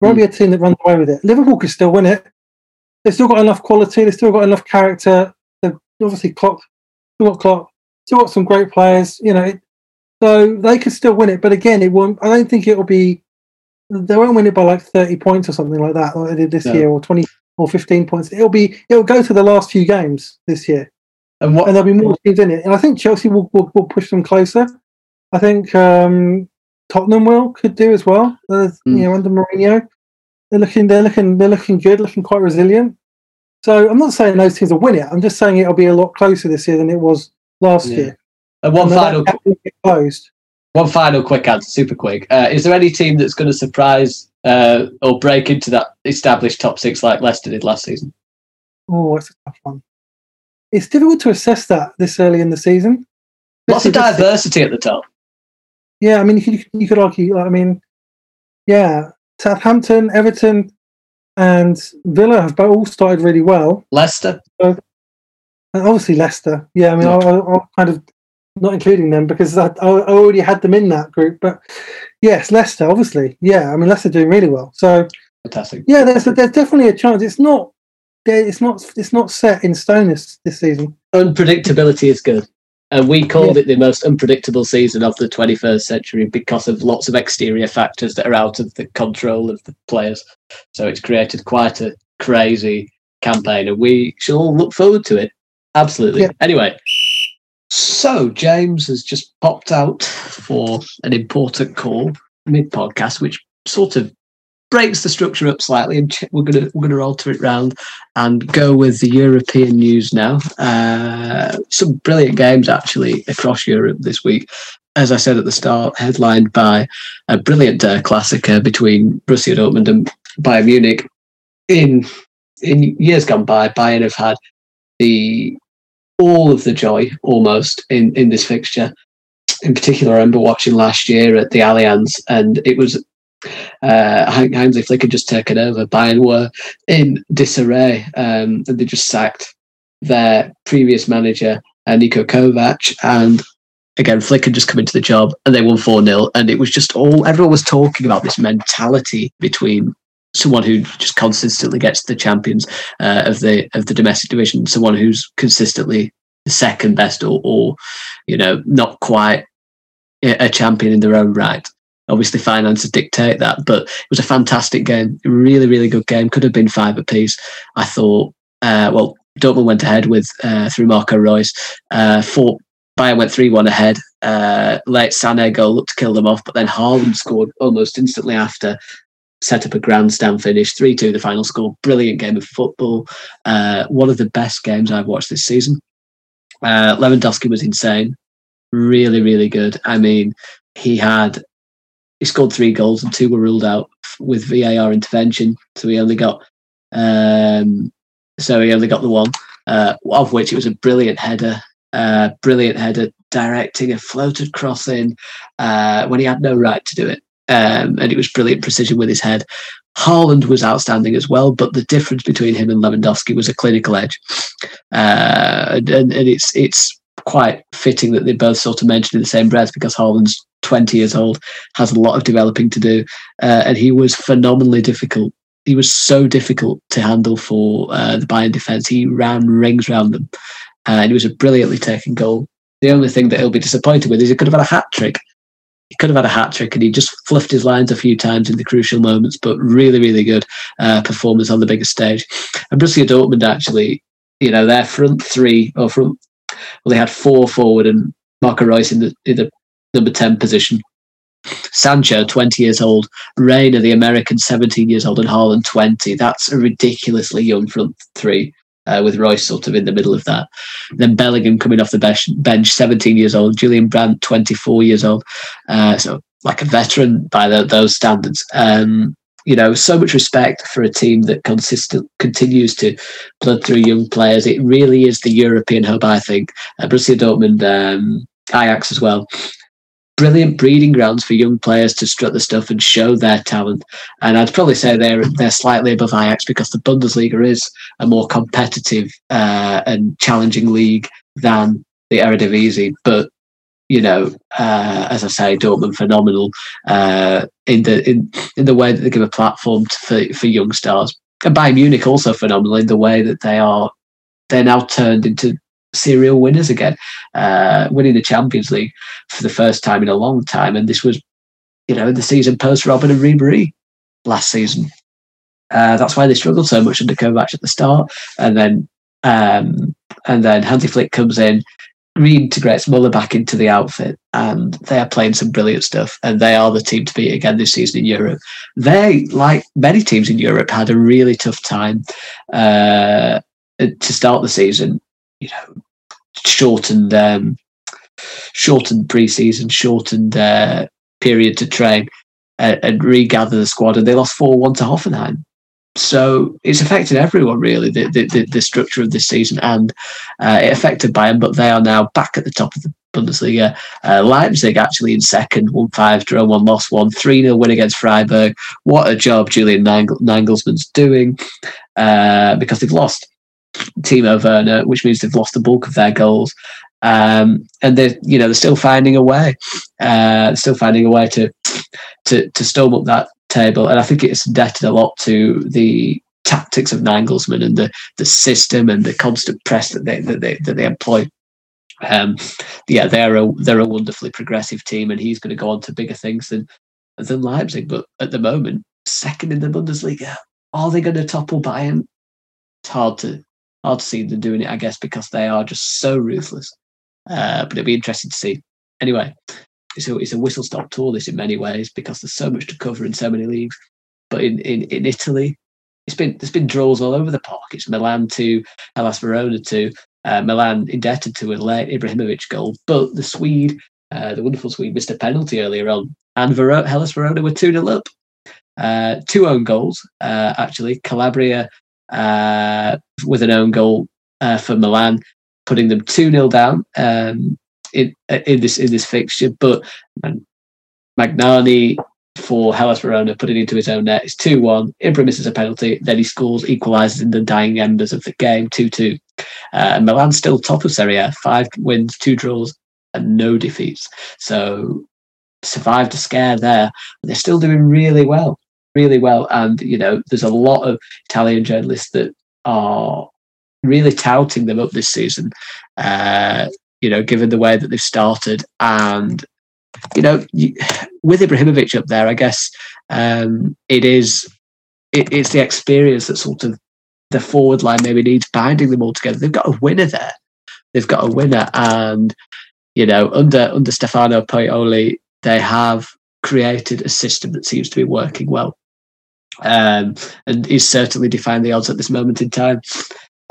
There won't be a hmm. team that runs away with it. Liverpool could still win it. They've still got enough quality. They've still got enough character. They've obviously Klopp, still got Klopp, still got some great players. You know, so they could still win it. But again, it won't. I don't think it will be. They won't win it by like thirty points or something like that, like they did this No. year, or twenty or fifteen points. It'll be. It'll go to the last few games this year And what and there'll be more teams in it. And I think Chelsea will, will, will push them closer. I think um, Tottenham will could do as well. Uh, Mm. You know, under Mourinho, they're looking they're looking they're looking good, looking quite resilient. So I'm not saying those teams will win it. I'm just saying it'll be a lot closer this year than it was last Yeah. year. and one And final closed. One final quick answer, super quick. Uh, is there any team that's going to surprise uh, or break into that established top six like Leicester did last season? Oh, it's a tough one. It's difficult to assess that this early in the season. Lots of diversity at the top. Yeah, I mean, you could, you could argue. I mean, yeah, Southampton, Everton, and Villa have both all started really well. Leicester, And obviously Leicester. Yeah, I mean, I, I'm kind of not including them because I, I already had them in that group. But yes, Leicester, obviously. Yeah, I mean, Leicester doing really well. So fantastic. yeah, there's there's definitely a chance. It's not. there- It's not. It's not set in stone this, this season. Unpredictability is good. And we called it the most unpredictable season of the 21st century because of lots of exterior factors that are out of the control of the players. So it's created quite a crazy campaign, and we should all look forward to it. Absolutely. Yeah. Anyway, so James has just popped out for an important call mid podcast, which sort of breaks the structure up slightly, and we're gonna we're gonna alter it round and go with the European news now. Uh, some brilliant games actually across Europe this week. As I said at the start, headlined by a brilliant uh, Klassiker between Borussia Dortmund and Bayern Munich. In in years gone by, Bayern have had the all of the joy almost in in this fixture. In particular, I remember watching last year at the Allianz, and it was uh, Hansi Flick had just taken over. Bayern were in disarray, um, and they just sacked their previous manager, uh, Nico Kovac, and again, Flick had just come into the job, and they won four 0 and it was just all everyone was talking about this mentality between someone who just consistently gets the champions uh, of the of the domestic division, someone who's consistently the second best, or, or you know, not quite a champion in their own right obviously finances dictate that but it was a fantastic game. Really really good game. Could have been five apiece i thought. Uh, well Dortmund went ahead with uh, through Marco Reus uh, fought Bayern went 3-1 ahead. Uh, late Sané goal looked to kill them off but then Haaland scored almost instantly after set up a grandstand finish. 3-2 the final score. Brilliant game of football. Uh, one of the best games I've watched this season. Uh, Lewandowski was insane. Really really good. I mean he had he scored three goals and two were ruled out with VAR intervention. So he only got um, so he only got the one, uh, of which it was a brilliant header, uh, brilliant header directing a floated cross in uh, when he had no right to do it. Um, and it was brilliant precision with his head. Haaland was outstanding as well, but the difference between him and Lewandowski was a clinical edge, uh, and, and it's it's quite fitting that they both sort of mentioned in the same breath because Haaland's 20 years old, has a lot of developing to do, uh, and he was phenomenally difficult. He was so difficult to handle for uh, the Bayern defence. He ran rings around them, uh, and it was a brilliantly taken goal. The only thing that he'll be disappointed with is he could have had a hat trick he could have had a hat trick and he just fluffed his lines a few times in the crucial moments, but really, really good uh, performance on the biggest stage. And Borussia Dortmund actually, you know, their front three or front, well, they had four forward and Marco Reus in the, in the number 10 position. Sancho, 20 years old, Reyna, the American, 17 years old, and Haaland, 20. That's a ridiculously young front three uh, with Reus sort of in the middle of that. Then Bellingham coming off the bench, 17 years old. Julian Brandt, 24 years old. Uh, so like a veteran by the, those standards. Um, you know, so much respect for a team that consistent continues to blood through young players. It really is the European hub, I think. Uh, Borussia Dortmund, um, Ajax as well brilliant breeding grounds for young players to strut the stuff and show their talent. And I'd probably say they're they're slightly above Ajax because the Bundesliga is a more competitive uh, and challenging league than the Eredivisie. But you know, uh, as I say, Dortmund phenomenal uh, in the in in the way that they give a platform to, for for young stars. And Bayern Munich also phenomenal in the way that they are they're now turned into serial winners again, uh, winning the Champions League for the first time in a long time. And this was, you know, the season post Robben and Ribéry last season. Uh, that's why they struggled so much under Kovac at the start, and then um, and then Hansi Flick comes in, reintegrates Muller back into the outfit, and they are playing some brilliant stuff. And they are the team to beat again this season in Europe. They, like many teams in Europe, had a really tough time uh, to start the season. You know, shortened um, shortened preseason, shortened uh, period to train uh, and regather the squad, and they lost four one to Hoffenheim. So it's affected everyone really the the, the structure of this season, and uh, it affected Bayern, but they are now back at the top of the Bundesliga. Uh, Leipzig actually in second, one five draw, one loss, one three 0 win against Freiburg. What a job Julian Nagelsmann's doing uh, because they've lost Timo Werner, which means they've lost the bulk of their goals. Um, and they're you know they're still finding a way, uh, still finding a way to to to storm up that table. And I think it's indebted a lot to the tactics of Nagelsmann and the the system and the constant press that they that they that they employ. Um, yeah, they're a they're a wonderfully progressive team, and he's going to go on to bigger things than than Leipzig. But at the moment, second in the Bundesliga, are they going to topple Bayern? It's hard to hard to see them doing it, I guess, because they are just so ruthless. Uh, but it'd be interesting to see. Anyway, it's a, it's a whistle stop tour this in many ways because there's so much to cover in so many leagues. But in, in, in Italy, it's been there's been draws all over the park. It's Milan to Hellas Verona to uh, Milan indebted to a late Ibrahimovic goal, but the Swede, uh, the wonderful Swede, missed a penalty earlier on, and Ver- Hellas Verona were two 0 up. Uh, two own goals uh, actually. Calabria uh, with an own goal uh, for Milan, putting them 2 0 down um, in, in, this, in this fixture. But Magnani for Hellas Verona putting into his own net. It's 2 1. Ibra misses a penalty. Then he scores, equalises in the dying embers of the game 2 2. Uh, Milan still top of Serie A, five wins, two draws, and no defeats. So survived a scare there. They're still doing really well really well. And, you know, there's a lot of Italian journalists that are really touting them up this season, uh, you know, given the way that they've started. And, you know, with Ibrahimovic up there, I guess um, it is, it, it's the experience that sort of the forward line maybe needs binding them all together. They've got a winner there. They've got a winner. And, you know, under under Stefano Pioli, they have created a system that seems to be working well um, and is certainly defying the odds at this moment in time.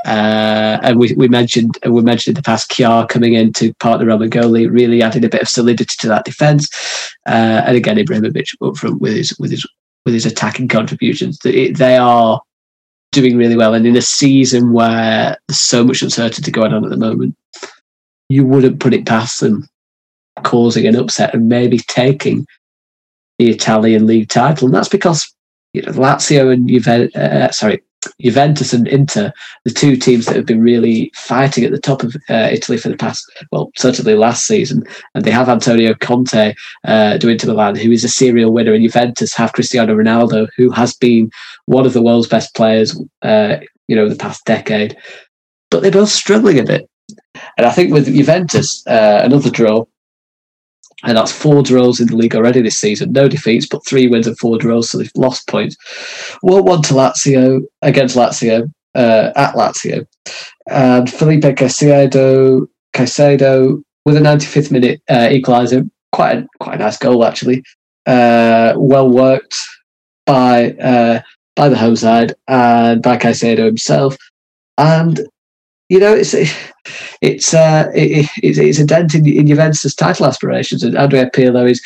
Uh, and we, we mentioned we mentioned in the past Kjaer coming in to partner Romagnoli, really adding a bit of solidity to that defence. Uh, and again, Ibrahimovic up front with his with his with his attacking contributions. They are doing really well. And in a season where there's so much uncertainty going on at the moment, you wouldn't put it past them causing an upset and maybe taking the Italian league title. And that's because you know, Lazio and Juventus, uh, sorry, Juventus and Inter, the two teams that have been really fighting at the top of uh, Italy for the past, well, certainly last season. And they have Antonio Conte uh, to Inter Milan, who is a serial winner, and Juventus have Cristiano Ronaldo, who has been one of the world's best players, uh, you know, the past decade. But they're both struggling a bit. And I think with Juventus, uh, another draw and that's four draws in the league already this season. No defeats, but three wins and four draws, so they've lost points. One one to Lazio against Lazio uh, at Lazio, and Felipe Caicedo Caicedo with a 95th minute uh, equaliser. Quite a, quite a nice goal actually. Uh, well worked by uh, by the home side and by Caicedo himself, and you know, it's it's uh, it, it's, it's a dent in, in Juventus' title aspirations. And Andrea Pirlo is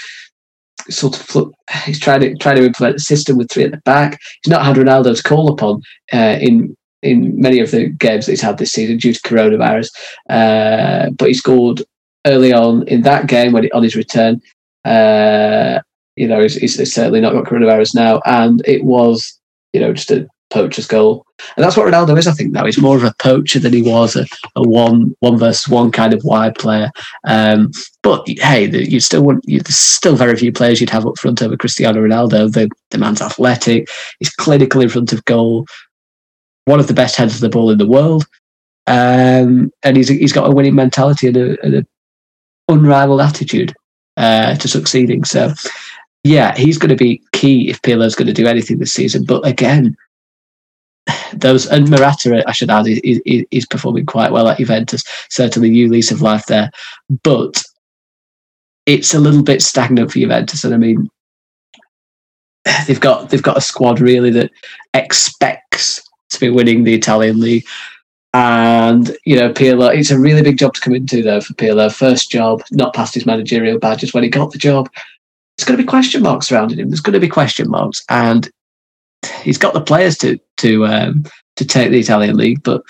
sort of he's trying to trying to implement a system with three at the back. He's not had Ronaldo's call upon uh, in in many of the games that he's had this season due to coronavirus, uh, but he scored early on in that game when he, on his return. Uh, you know, he's, he's certainly not got coronavirus now, and it was you know just a poacher's goal. And that's what Ronaldo is, I think, now. He's more of a poacher than he was a, a one one versus one kind of wide player. Um, but hey, you still want you, there's still very few players you'd have up front over Cristiano Ronaldo. The, the man's athletic, he's clinical in front of goal, one of the best heads of the ball in the world. Um, and he's he's got a winning mentality and a, and a unrivaled attitude uh, to succeeding. So, yeah, he's going to be key if Pirlo's going to do anything this season. But again, those and Morata, I should add, is, is, performing quite well at Juventus. Certainly, new lease of life there, but it's a little bit stagnant for Juventus. And I mean, they've got they've got a squad really that expects to be winning the Italian league. And you know, Pirlo, it's a really big job to come into though for Pirlo. First job, not past his managerial badges when he got the job. There's going to be question marks surrounding him. There's going to be question marks, and he's got the players to to um, to take the Italian league, but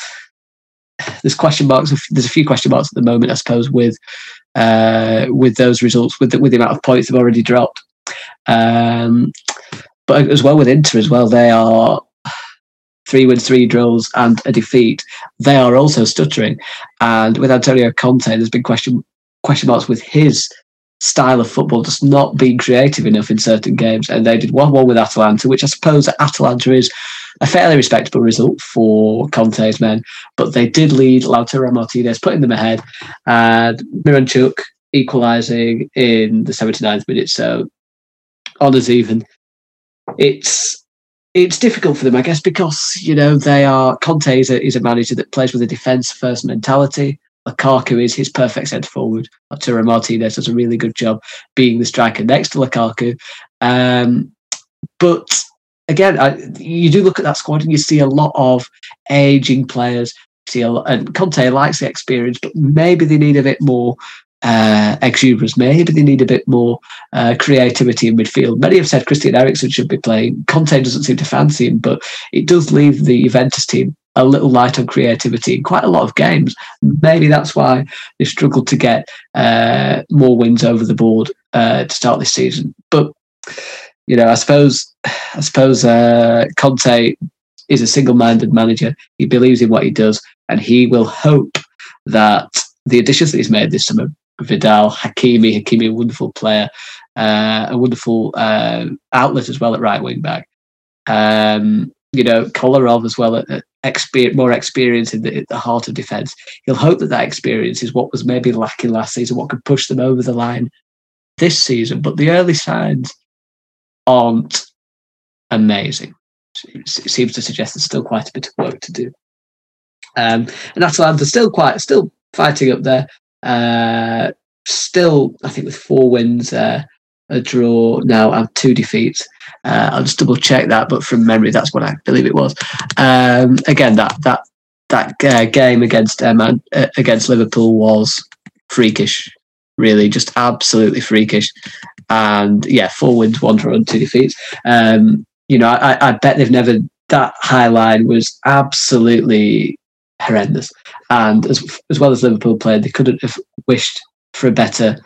there's question marks. There's a few question marks at the moment, I suppose, with uh, with those results, with the, with the amount of points they've already dropped. Um, but as well with Inter as well, they are three wins, three draws, and a defeat. They are also stuttering, and with Antonio Conte, there's been question question marks with his style of football just not being creative enough in certain games. And they did 1 1 with Atalanta, which I suppose Atalanta is a fairly respectable result for Conte's men. But they did lead Lautaro Martinez, putting them ahead, and Miranchuk equalising in the 79th minute. So honours even. It's it's difficult for them, I guess, because you know they are Conte is a, is a manager that plays with a defence first mentality. Lukaku is his perfect centre forward. Lautaro Martinez does a really good job being the striker next to Lukaku. Um, but again, I, you do look at that squad and you see a lot of aging players. See a and Conte likes the experience, but maybe they need a bit more uh, exuberance. Maybe they need a bit more uh, creativity in midfield. Many have said Christian Eriksen should be playing. Conte doesn't seem to fancy him, but it does leave the Juventus team a little light on creativity in quite a lot of games. Maybe that's why they struggled to get uh, more wins over the board uh, to start this season. But you know, I suppose I suppose uh, Conte is a single-minded manager. He believes in what he does, and he will hope that the additions that he's made this summer, Vidal, Hakimi, Hakimi, a wonderful player, uh, a wonderful uh, outlet as well at right wing back. Um, you know, Kolarov as well, at, experience, more experience in the, the heart of defence. He'll hope that that experience is what was maybe lacking last season, what could push them over the line this season. But the early signs aren't amazing. It seems to suggest there's still quite a bit of work to do. Um, and Atalanta still quite, still fighting up there. Uh, still, I think with four wins, uh, a draw now, and two defeats. Uh, I'll just double check that, but from memory, that's what I believe it was. Um, again, that that that uh, game against um, uh, against Liverpool was freakish, really, just absolutely freakish. And yeah, four wins, one draw, and two defeats. Um, you know, I, I bet they've never that high line was absolutely horrendous. And as as well as Liverpool played, they couldn't have wished for a better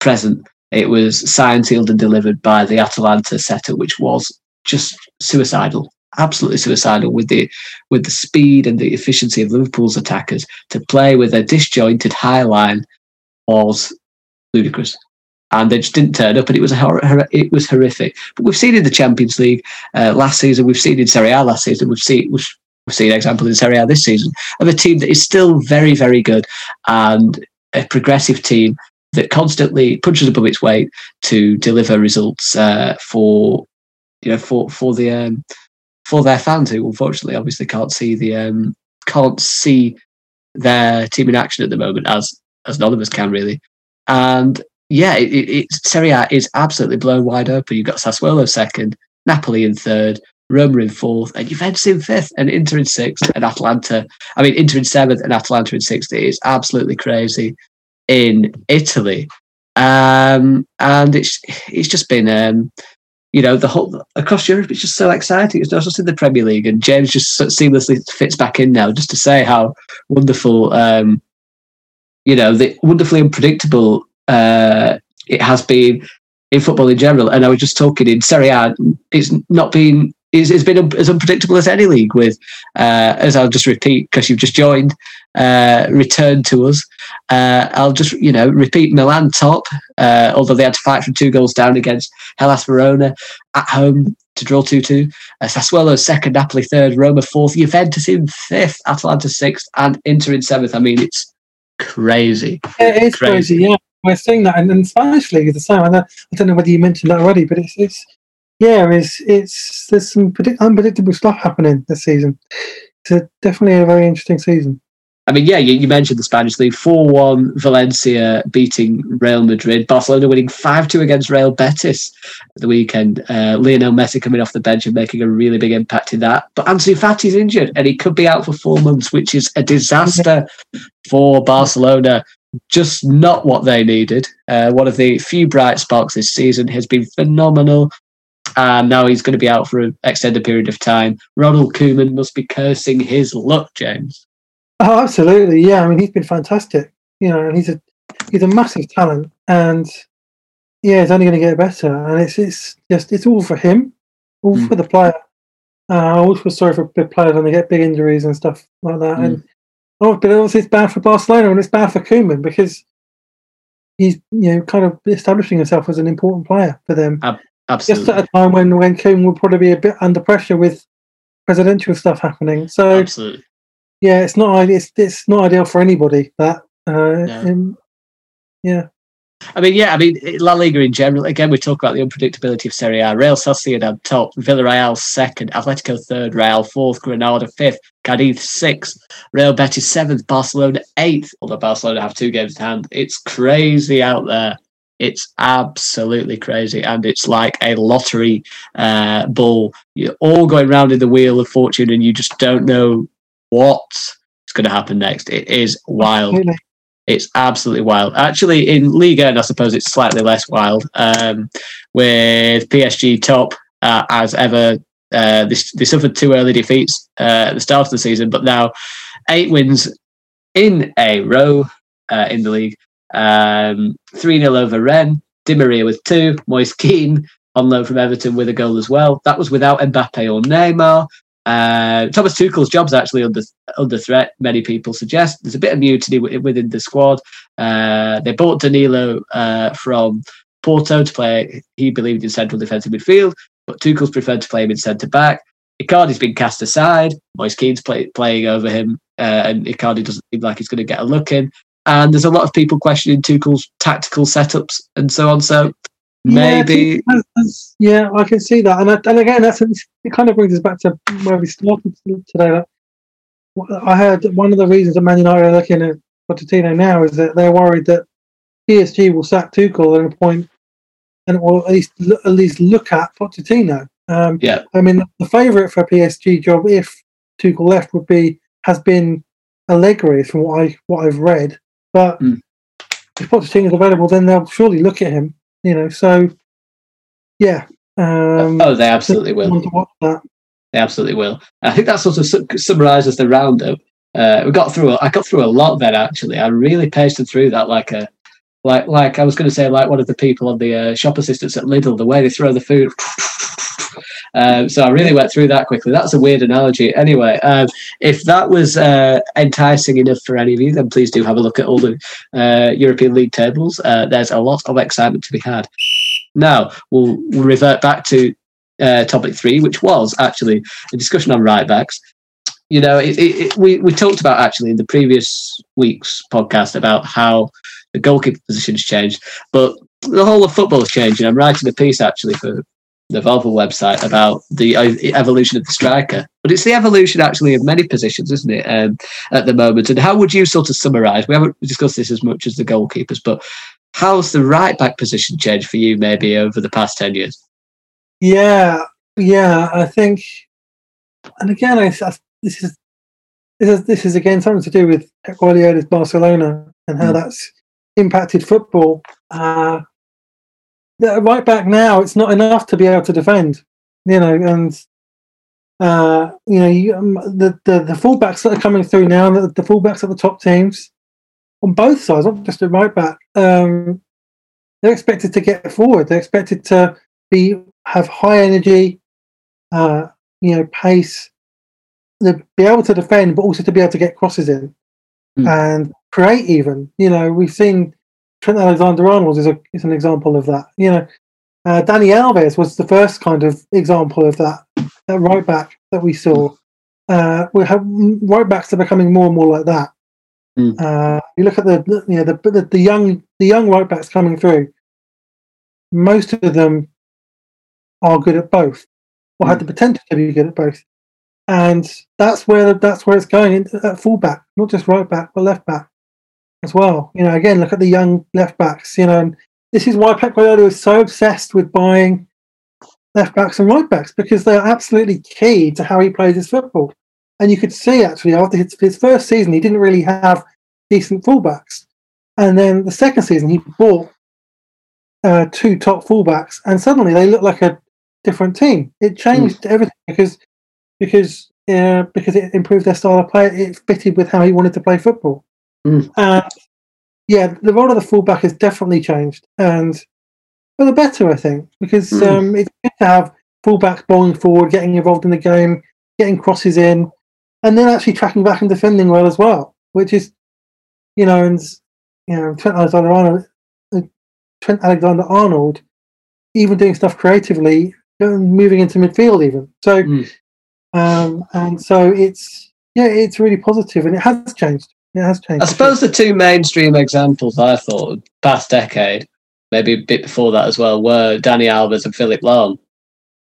present it was signed, sealed, and delivered by the Atalanta setup, which was just suicidal, absolutely suicidal with the with the speed and the efficiency of Liverpool's attackers to play with a disjointed high line was ludicrous. And they just didn't turn up, and it was a hor- hor- it was horrific. But we've seen in the Champions League uh, last season, we've seen in Serie A last season, we've seen we've, we've seen examples in Serie A this season of a team that is still very very good and a progressive team that constantly punches above its weight to deliver results uh, for you know for for the um, for their fans who unfortunately obviously can't see the um, can't see their team in action at the moment as as none of us can really. And yeah it, it, Serie A is absolutely blown wide open. You've got Sassuolo second Napoli in third Roma in fourth and Juventus in fifth and Inter in sixth and Atalanta I mean Inter in seventh and Atalanta in sixth. It is absolutely crazy in Italy, um, and it's it's just been um, you know the whole across Europe. It's just so exciting. It's not just in the Premier League, and James just seamlessly fits back in now, just to say how wonderful, um, you know, the wonderfully unpredictable uh, it has been in football in general. And I was just talking in Serie A, it's not been it's, it's been as unpredictable as any league with, uh, as I'll just repeat because you've just joined, uh, returned to us. Uh, I'll just, you know, repeat Milan top, uh, although they had to fight from two goals down against Hellas Verona at home to draw 2 2. Uh, Sassuolo second, Napoli third, Roma fourth, Juventus in fifth, Atalanta sixth, and Inter in seventh. I mean, it's crazy. It is crazy, crazy yeah. We're seeing that, and, and Spanish league is the same. I don't know whether you mentioned that already, but it's it's yeah, it's it's there's some predict- unpredictable stuff happening this season. It's a, definitely a very interesting season. I mean, yeah, you, you mentioned the Spanish league. 4 1 Valencia beating Real Madrid. Barcelona winning 5 2 against Real Betis at the weekend. Uh, Lionel Messi coming off the bench and making a really big impact in that. But Ansu Fati's injured and he could be out for four months, which is a disaster for Barcelona. Just not what they needed. Uh, one of the few bright sparks this season has been phenomenal and now he's going to be out for an extended period of time. Ronald Koeman must be cursing his luck, James. Oh, absolutely. Yeah, I mean, he's been fantastic. You know, and he's a he's a massive talent, and yeah, he's only going to get better. And it's it's just it's all for him, all mm. for the player. Uh, I always feel sorry for big players when they get big injuries and stuff like that. Mm. And oh, but also it's bad for Barcelona and it's bad for Koeman because he's you know kind of establishing himself as an important player for them. Absolutely. Just at a time when when King will probably be a bit under pressure with presidential stuff happening. So absolutely, yeah, it's not it's it's not ideal for anybody. That uh, no. yeah. I mean, yeah, I mean, La Liga in general, again, we talk about the unpredictability of Serie A. Real Sociedad top, Villarreal second, Atletico third, Real fourth, Granada fifth, Cadiz sixth, Real Betis seventh, Barcelona eighth, although Barcelona have two games in hand. It's crazy out there. It's absolutely crazy, and it's like a lottery uh, ball. You're all going round in the wheel of fortune, and you just don't know what's going to happen next. It is wild. Really? It's absolutely wild. Actually, in Liga, and I suppose it's slightly less wild, um, with PSG top uh, as ever. Uh, they, they suffered two early defeats uh, at the start of the season, but now eight wins in a row uh, in the league. Um, 3 0 over Rennes. Di Maria with two. Moise Kean on loan from Everton with a goal as well. That was without Mbappe or Neymar. Uh, Thomas Tuchel's job's actually under under threat. Many people suggest there's a bit of mutiny within the squad. Uh, they bought Danilo uh, from Porto to play. He believed in central defensive midfield, but Tuchel's preferred to play him in centre back. Icardi's been cast aside. Moise Kean's play, playing over him, uh, and Icardi doesn't seem like he's going to get a look in and there's a lot of people questioning Tuchel's tactical setups and so on. So maybe, yeah, yeah I can see that, and, I, and again, that's it. Kind of brings us back to where we started today. I heard one of the reasons that Man United are looking at Pochettino now is that they're worried that PSG will sack Tuchel at a point, and or at least at least look at Pochettino. Um, yeah, I mean the favourite for a PSG job if Tuchel left would be has been Allegri, from what I what I've read. But mm. if is available, then they'll surely look at him. You know, so yeah. Um, oh, they absolutely will. They absolutely will. I think that sort of su- summarises the roundup. Uh, we got through. I got through a lot then. Actually, I really pasted through that like a, like like I was going to say like one of the people on the uh, shop assistants at Lidl. The way they throw the food. Um, so I really went through that quickly. That's a weird analogy. Anyway, um, if that was uh, enticing enough for any of you, then please do have a look at all the uh, European League tables. Uh, there's a lot of excitement to be had. Now we'll, revert back to uh, topic three, which was actually a discussion on right backs. You know, it, it, it, we we talked about actually in the previous week's podcast about how the goalkeeper position has changed, but the whole of football is changing. I'm writing a piece actually for the Volvo website about the evolution of the striker, but it's the evolution actually of many positions, isn't it? Um, at the moment, and how would you sort of summarise? We haven't discussed this as much as the goalkeepers, but how's the right back position changed for you maybe over the past ten years? Yeah, yeah, I think, and again, I, I, this is this is this is again something to do with Guardiola's Barcelona and how mm. that's impacted football. Uh, right back now, it's not enough to be able to defend, you know, and uh, you know you, um, the, the the fullbacks that are coming through now, the, the fullbacks at the top teams on both sides, not just at right back, um, they're expected to get forward. They're expected to be have high energy, uh, you know, pace, to be able to defend, but also to be able to get crosses in mm. and create. Even you know, we've seen Trent Alexander-Arnold is a is an example of that. You know, uh, Dani Alves was the first kind of example of that. That right back that we saw. Uh, we have right backs are becoming more and more like that. Mm. Uh, you look at the, you know the, the the young the young right backs coming through. Most of them are good at both, or mm. have the potential to be good at both, and that's where that's where it's going at fullback, not just right back but left back as well. You know, again, look at the young left backs. You know, and this is why Pep Guardiola is so obsessed with buying left backs and right backs because they are absolutely key to how he plays his football. And you could see actually after his, his first season, he didn't really have decent fullbacks, and then the second season he bought uh, two top fullbacks, and suddenly they looked like a different team. It changed mm. everything because because uh, because it improved their style of play. It fitted with how he wanted to play football. Mm. And yeah, the role of the fullback has definitely changed, and for the better, I think, because mm. um, it's good to have fullbacks bowling forward, getting involved in the game, getting crosses in, and then actually tracking back and defending well as well, which is, you know, and you know, Trent Alexander-Arnold, uh, Trent Alexander-Arnold, even doing stuff creatively, moving into midfield even. So, mm. um, and so it's yeah, it's really positive, and it has changed. Has changed. I suppose the two mainstream examples I thought past decade, maybe a bit before that as well, were Dani Alves and Philipp Lahm.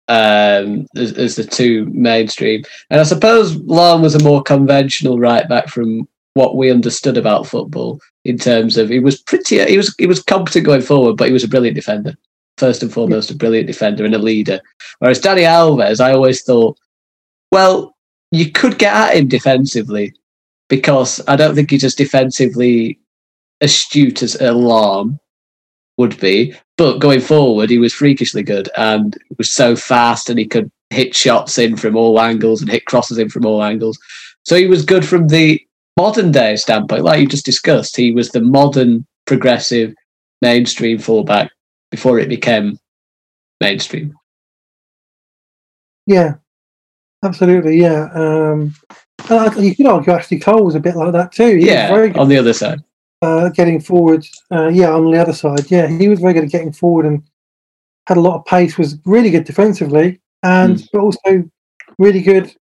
Um, as, as the two mainstream, and I suppose Lahm was a more conventional right back from what we understood about football in terms of he was pretty he was he was competent going forward, but he was a brilliant defender. First and foremost, a brilliant defender and a leader. Whereas Dani Alves, I always thought, well, you could get at him defensively, because I don't think he's as defensively astute as Alarm would be. But going forward, he was freakishly good and was so fast, and he could hit shots in from all angles and hit crosses in from all angles. So he was good from the modern day standpoint, like you just discussed. He was the modern, progressive, mainstream fullback before it became mainstream. Yeah, absolutely. Yeah. Um, you could argue Ashley Cole was a bit like that too. He yeah, on the other side. Uh, getting forward, uh, yeah, on the other side, yeah, he was very good at getting forward and had a lot of pace. Was really good defensively, and mm. but also really good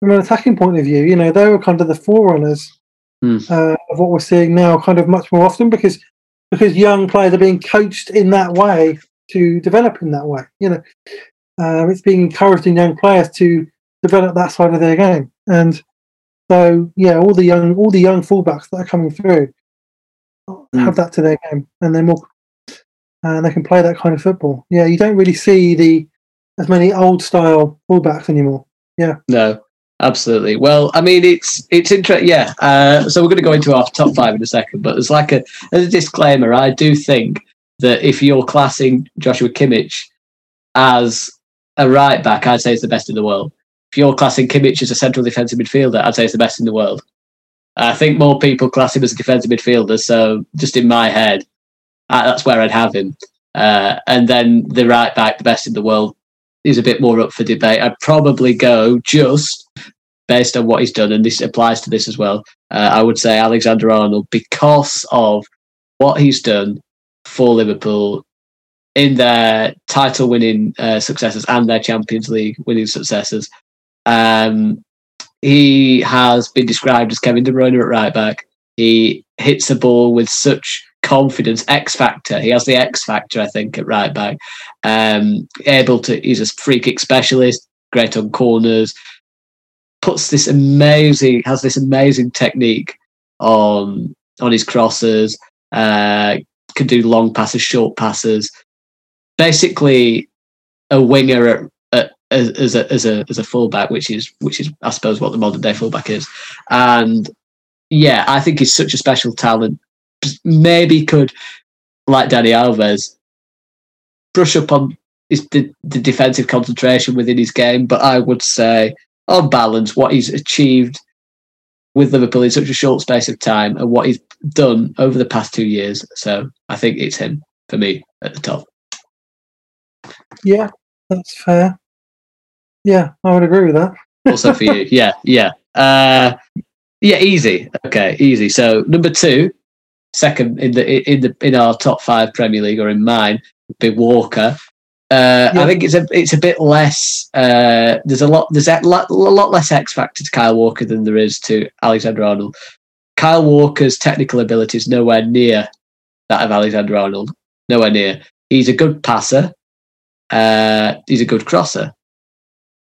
from an attacking point of view. You know, they were kind of the forerunners mm. uh, of what we're seeing now, kind of much more often because because young players are being coached in that way to develop in that way. You know, uh, it's being encouraged in young players to develop that side of their game. And so, yeah, all the young all the young fullbacks that are coming through mm. have that to their game, and they're more and they can play that kind of football. Yeah, you don't really see the as many old style fullbacks anymore. Yeah, no, absolutely. Well, I mean, it's it's interesting. Yeah, uh, so we're going to go into our top five in a second, but as like a as a disclaimer, I do think that if you're classing Joshua Kimmich as a right back, I'd say it's the best in the world if you're classing Kimmich as a central defensive midfielder, I'd say it's the best in the world. I think more people class him as a defensive midfielder. So just in my head, that's where I'd have him. Uh, and then the right back, the best in the world, is a bit more up for debate. I'd probably go just based on what he's done, and this applies to this as well. Uh, I would say Alexander Arnold because of what he's done for Liverpool in their title winning uh, successes and their Champions League winning successes. Um, he has been described as Kevin De Bruyne at right back. He hits the ball with such confidence, X factor. He has the X factor, I think, at right back. Um, able to, he's a free kick specialist, great on corners. Puts this amazing, has this amazing technique on on his crosses. Uh, can do long passes, short passes. Basically, a winger at, as a as a as a fullback, which is which is I suppose what the modern day fullback is. And yeah, I think he's such a special talent. Maybe could, like Dani Alves, brush up on his, the, the defensive concentration within his game. But I would say, on balance, what he's achieved with Liverpool in such a short space of time and what he's done over the past two years. So I think it's him for me at the top. Yeah, that's fair. Yeah, I would agree with that. also for you, yeah, yeah, uh, yeah, easy. Okay, easy. So number two, second in the in the in our top five Premier League or in mine, would be Walker. Uh, yeah. I think it's a it's a bit less. Uh, there's a lot there's a lot, a lot less X factor to Kyle Walker than there is to Alexander Arnold. Kyle Walker's technical ability is nowhere near that of Alexander Arnold. Nowhere near. He's a good passer. Uh, he's a good crosser.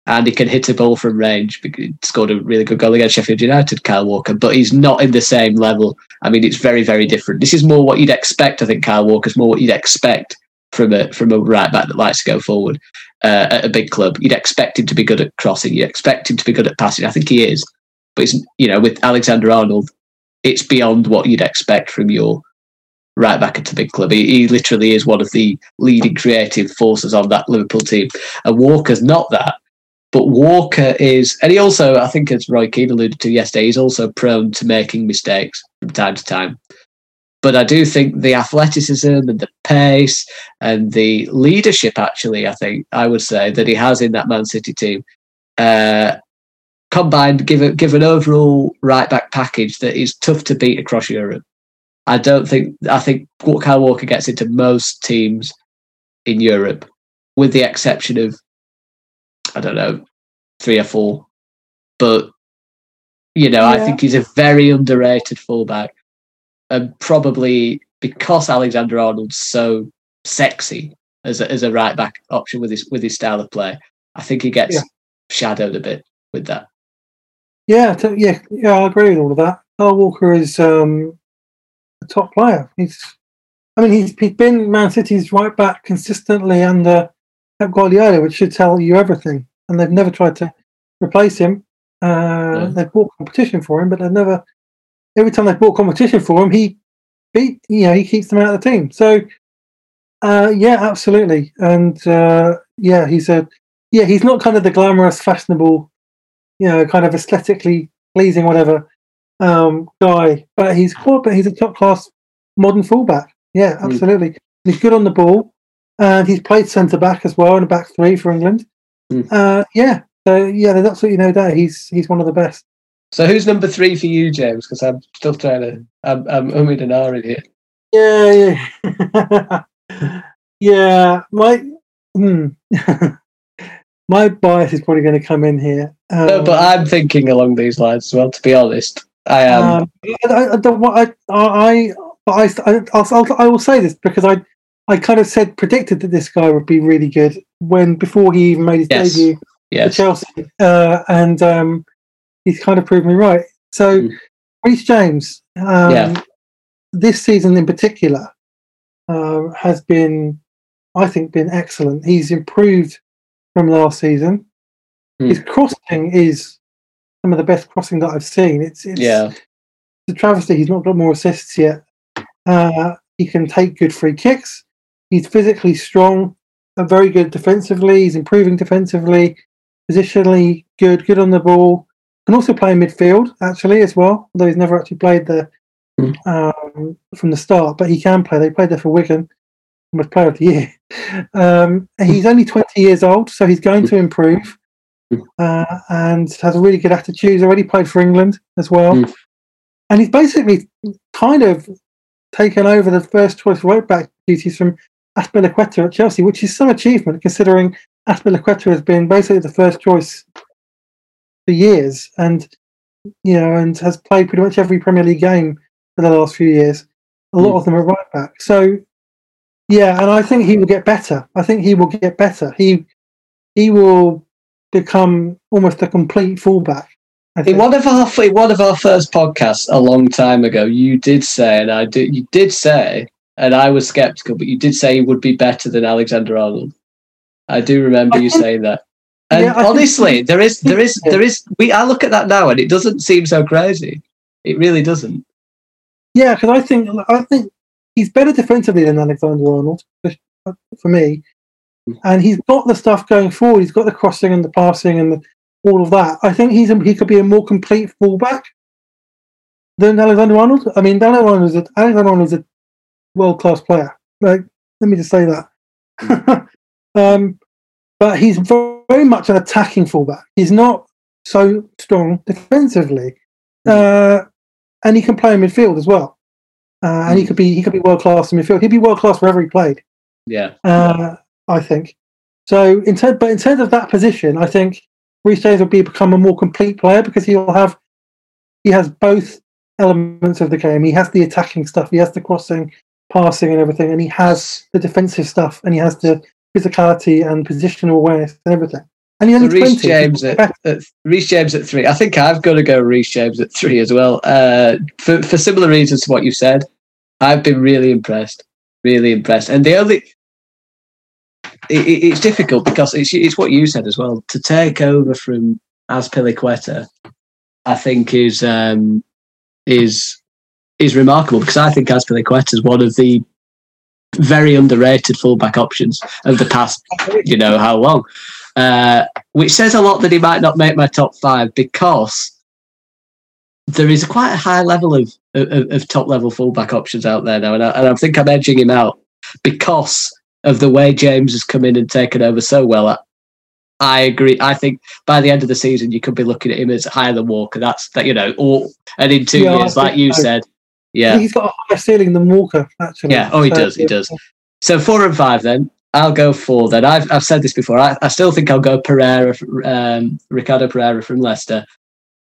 And he can hit a ball from range. Scored a really good goal against Sheffield United, Kyle Walker, but he's not in the same level. I mean, it's very, very different. This is more what you'd expect. I think Kyle Walker's more what you'd expect from a from a right back that likes to go forward uh, at a big club. You'd expect him to be good at crossing. You'd expect him to be good at passing. I think he is, but you know with Alexander Arnold, it's beyond what you'd expect from your right back at a big club. He, he, literally is one of the leading creative forces on that Liverpool team. And Walker's not that. But Walker is, and he also, I think, as Roy Keane alluded to yesterday, he's also prone to making mistakes from time to time. But I do think the athleticism and the pace and the leadership, actually, I think I would say that he has in that Man City team, uh, combined give a, give an overall right back package that is tough to beat across Europe. I don't think I think Kyle Walker gets into most teams in Europe, with the exception of I don't know three or four. But you know, yeah. I think he's a very underrated fullback, and probably because Alexander Arnold's so sexy as a, as a right back option with his with his style of play, I think he gets yeah. shadowed a bit with that. Yeah, t- yeah, yeah. I agree with all of that. Kyle Walker is um, a top player. He's, I mean, he's he's been Man City's right back consistently under Pep Guardiola, which should tell you everything. And they've never tried to replace him. Uh, yeah. They've bought competition for him, but they've never. Every time they've bought competition for him, he beat. You know, he keeps them out of the team. So, uh, yeah, absolutely. And uh, yeah, he's a yeah, he's not kind of the glamorous, fashionable you know, kind of aesthetically pleasing, whatever um, guy. But he's but he's a top class modern fullback. Yeah, hmm. absolutely. Mm. He's good on the ball, and he's played centre back as well in a back three for England. Mm. Uh, yeah, so yeah, there's absolutely no doubt he's he's one of the best. So who's number three for you, James? Because I'm still trying to I'm I'm umming and ahhing here. Yeah, yeah, yeah. My hmm. my bias is probably going to come in here. Um, no, but I'm thinking along these lines as well. To be honest, I am. Um, I, I, don't want. I, I, I, I, I'll, I will say this because I, I kind of said predicted that this guy would be really good when before he even made his yes. debut yes. for Chelsea, uh, and um, he's kind of proved me right. So, mm. Reece James, um, yeah. this season in particular, uh, has been, I think, been excellent. He's improved from last season. Mm. His crossing is some of the best crossing that I've seen. It's, it's yeah. The travesty he's not got more assists yet. Uh, he can take good free kicks. He's physically strong, uh, very good defensively. He's improving defensively, positionally good, good on the ball. Can also playing midfield actually as well, although he's never actually played there mm. um, from the start. But he can play. They played there for Wigan almost player of the year. Um, he's only 20 years old, so he's going to improve uh, and has a really good attitude. He's already played for England as well. Mm. And he's basically kind of taken over the first choice right back duties from Azpilicueta at Chelsea, which is some achievement considering Azpilicueta has been basically the first choice for years and you know and has played pretty much every Premier League game for the last few years. A lot Mm. of them are right back. So yeah, and I think he will get better. I think he will get better. He he will become almost a complete fullback. I In think. one of our in one of our first podcasts a long time ago, you did say, and I did, you did say, and I was skeptical, but you did say he would be better than Alexander Arnold. I do remember I you think- saying that. And Yeah, I think- honestly, there is, there is, there is. We I look at that now, and it doesn't seem so crazy. It really doesn't. Yeah, because I think I think he's better defensively than Alexander Arnold for, uh, for me, and he's got the stuff going forward. He's got the crossing and the passing and the, all of that. I think he's a, he could be a more complete fullback than Alexander Arnold. I mean, Alexander Arnold is a, Alexander Arnold is a world class player. Like, let me just say that. um, but he's very, much an attacking fullback. He's not so strong defensively, uh, and he can play in midfield as well. Uh, and he could be he could be world class in midfield. He'd be world class wherever he played. Yeah, Uh, I think. So in terms, but in terms of that position, I think Reece James will be become a more complete player because he'll have he has both elements of the game. He has the attacking stuff, he has the crossing, passing, and everything, and he has the defensive stuff, and he has the physicality and positional awareness and everything. And he's So Reece twenty. James at, at Reece James at three. I think I've got to go Reece James at three as well. Uh, for for similar reasons to what you said, I've been really impressed, really impressed. And the only it, it- it's difficult because it's it's what you said as well to take over from Azpilicueta. I think is um, is is remarkable because I think Azpilicueta is one of the very underrated fullback options of the past you know how long. Uh, which says a lot that he might not make my top five because there is quite a high level of of, of top level fullback options out there now, and I, and I think I'm edging him out because of the way James has come in and taken over so well. I, I agree. I think by the end of the season, you could be looking at him as higher than Walker. That's that you know, or and in two Yeah, I years, like you so. said, I yeah, he's got a higher ceiling than Walker, actually. Yeah, oh, he So, does, he does. So four and five then. I'll go four then. I've I've said this before. I, I still think I'll go Pereira, um, Ricardo Pereira from Leicester.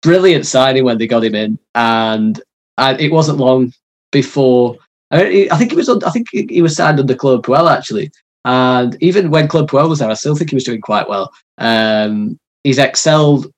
Brilliant signing when they got him in, and I, it wasn't long before. I, I think he was. on- I think he he was signed under Claude Puel actually, and even when Claude Puel was there, I still think he was doing quite well. Um, he's excelled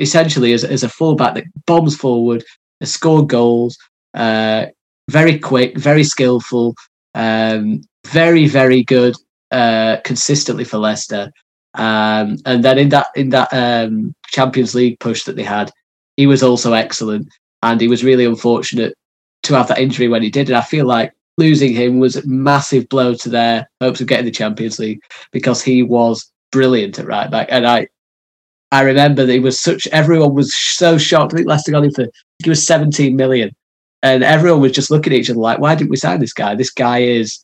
essentially as, as a fullback that bombs forward, has scored goals, uh, very quick, very skillful, um, very very good uh, consistently for Leicester. Um, and then in that in that um, Champions League push that they had, he was also excellent, and he was really unfortunate to have that injury when he did. And I feel like losing him was a massive blow to their hopes of getting the Champions League because he was brilliant at right back. And I I remember that he was such everyone was so shocked. I think Leicester got him for he was 17 million. And everyone was just looking at each other like, why didn't we sign this guy? This guy is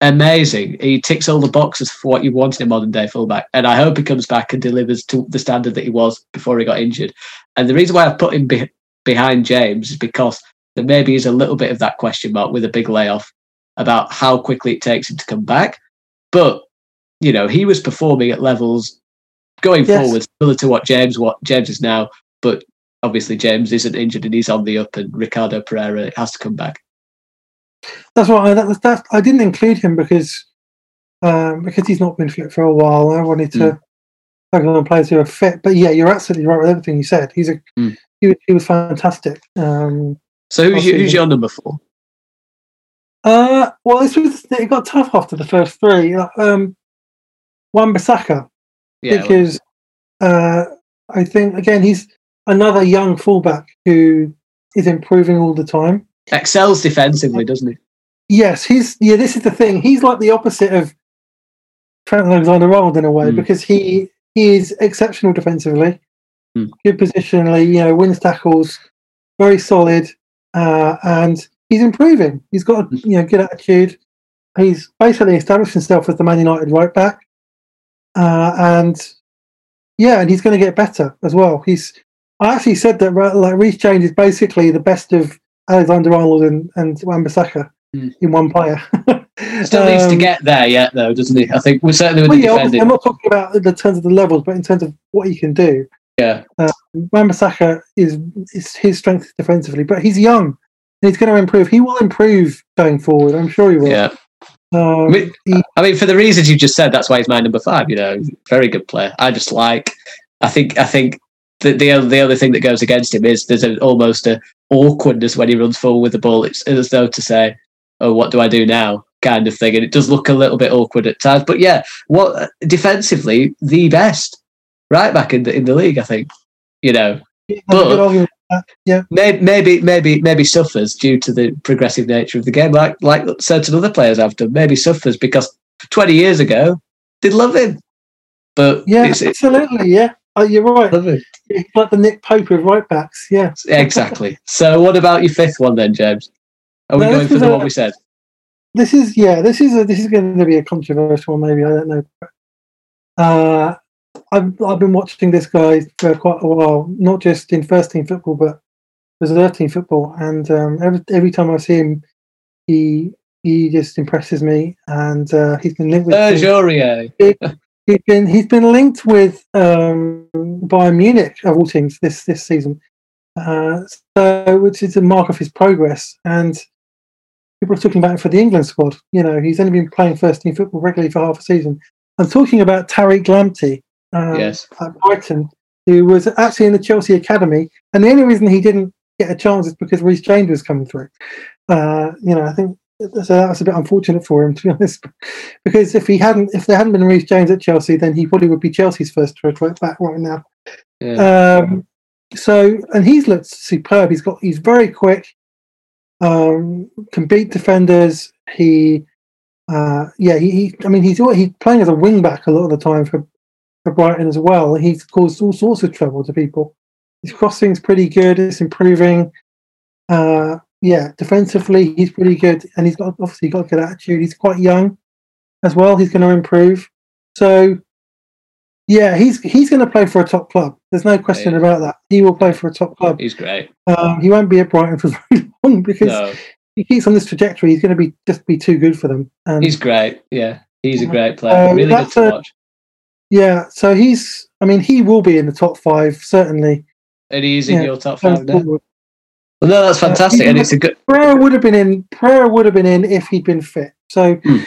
amazing. He ticks all the boxes for what you want in a modern day fullback. And I hope he comes back and delivers to the standard that he was before he got injured. And the reason why I've put him be- behind James is because there maybe is a little bit of that question mark with a big layoff about how quickly it takes him to come back. But, you know, he was performing at levels going Yes. forward similar to what James what James is now. But obviously James isn't injured and he's on the up and Ricardo Pereira has to come back. That's why I, that, was- that, I didn't include him because um, because he's not been fit for a while. I wanted to Mm. focus on players who are fit. But yeah, you're absolutely right with everything you said. He's a Mm. he, was- he was fantastic. Um, So who's, your, who's your number four? uh, well, this was it got tough after the first three. Um, Wan-Bissaka Yeah, because uh, I think again he's another young fullback who is improving all the time. excels defensively, doesn't he? Yes, he's yeah. This is the thing. He's like the opposite of Trent Alexander-Arnold in a way Mm. because he he is exceptional defensively, Mm. good positionally. You know, wins tackles, very solid, uh, and he's improving. He's got a Mm. you know good attitude. he's basically established himself as the Man United right back, uh, and yeah, and he's going to get better as well. He's I actually said that like Reece James is basically the best of Alexander Arnold and and Wan-Bissaka Hmm. in one player. Still needs to Um, get there yet, though, doesn't he? I think we're certainly with Well, the yeah, defending. I'm not talking about the terms of the levels, but in terms of what he can do. Yeah, Wan-Bissaka is is his strength defensively, but he's young and he's going to improve. He will improve going forward. I'm sure he will. yeah. Um, I mean, he- I mean, for the reasons you just said, that's why he's my number five. You know, very good player. I just like. I think. I think the the other, the other thing that goes against him is there's an, almost a awkwardness when he runs forward with the ball. It's as though to say, "Oh, what do I do now?" kind of thing, and it does look a little bit awkward at times. But yeah, what defensively the best right back in the in the league, I think. You know, but- that. yeah, maybe maybe maybe maybe suffers due to the progressive nature of the game, like like certain other players have done. Maybe suffers because twenty years ago they'd love him, but yeah, it's, it's absolutely, yeah. Uh, you're right. love it. He's like the Nick Pope of right backs. Yeah, exactly. So what about your fifth one then, James? Are we No, going for the a- one we said? this is yeah, this is a, this is going to be a controversial one. Maybe I don't know. Uh, I've I've been watching this guy for quite a while, not just in first team football, but reserve team football. And um, every every time I see him, he he just impresses me. And uh, he's been linked with Jorier. he's been he's been linked with um, Bayern Munich of all teams this this season, uh, so which is a mark of his progress. And people are talking about him for the England squad. You know, he's only been playing first team football regularly for half a season. I'm talking about Tariq Lamptey um, Yes. at Brighton, who was actually in the Chelsea academy, and the only reason he didn't get a chance is because Reece James was coming through. Uh, you know, I think so. That was a bit unfortunate for him, to be honest, because if he hadn't, if there hadn't been Reece James at Chelsea, then he probably would be Chelsea's first choice right back right now. Yeah. Um, so, and he's looked superb. He's got, he's very quick, um, can beat defenders. He, uh, yeah, he, he, I mean, he's he's playing as a wing back a lot of the time for, for Brighton as well. He's caused all sorts of trouble to people. His crossing's pretty good. It's improving. Uh, yeah, defensively he's pretty good, and he's got obviously got a good attitude. He's quite young as well. He's going to improve. So, yeah, he's he's going to play for a top club. There's no question Yeah. about that. He will play for a top club. He's great. Um, he won't be at Brighton for very long because No, he keeps on this trajectory. He's going to be just be too good for them. And he's great. Yeah, he's a great player. Um, really good to a- watch. yeah, so he's. I mean, he will be in the top five certainly. And he's in yeah, your top five now. Well, no, that's Uh, fantastic, he's and it's a good. Pereira would have been in. Pereira would have been in if he'd been fit. So, Hmm.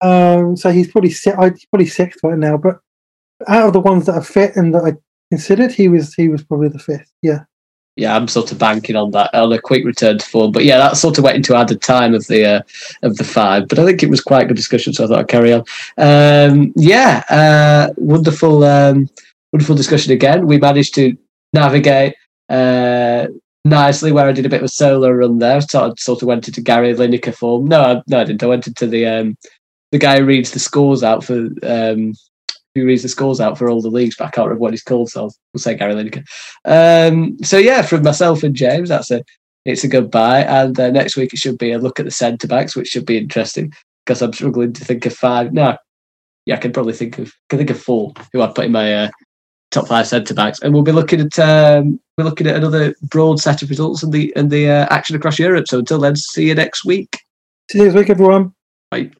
um, so he's probably si- he's probably sixth right now. But out of the ones that are fit and that I considered, he was he was probably the fifth. Yeah, yeah, I'm sort of banking on that on a quick return to form. But yeah, that sort of went into added time of the uh, of the five. But I think it was quite a good discussion, so I thought I'd carry on. Um, yeah, uh, wonderful, um, wonderful discussion again. We managed to navigate uh, nicely where I did a bit of a solo run there. Sort of, sort of went into Gary Lineker form. No, I, no, I didn't. I went into the um, the guy who reads the scores out for. Um, who reads the scores out for all the leagues, but I can't remember what he's called, so we'll say Gary Lineker. Um, so yeah, from myself and James, that's a it's a goodbye. And uh, next week it should be a look at the centre backs, which should be interesting because I'm struggling to think of five. No, yeah, I can probably think of can think of four who I'd put in my uh, top five centre backs, and we'll be looking at um, we're looking at another broad set of results and the and the uh, action across Europe. So until then, see you next week. see you next week, everyone. Bye.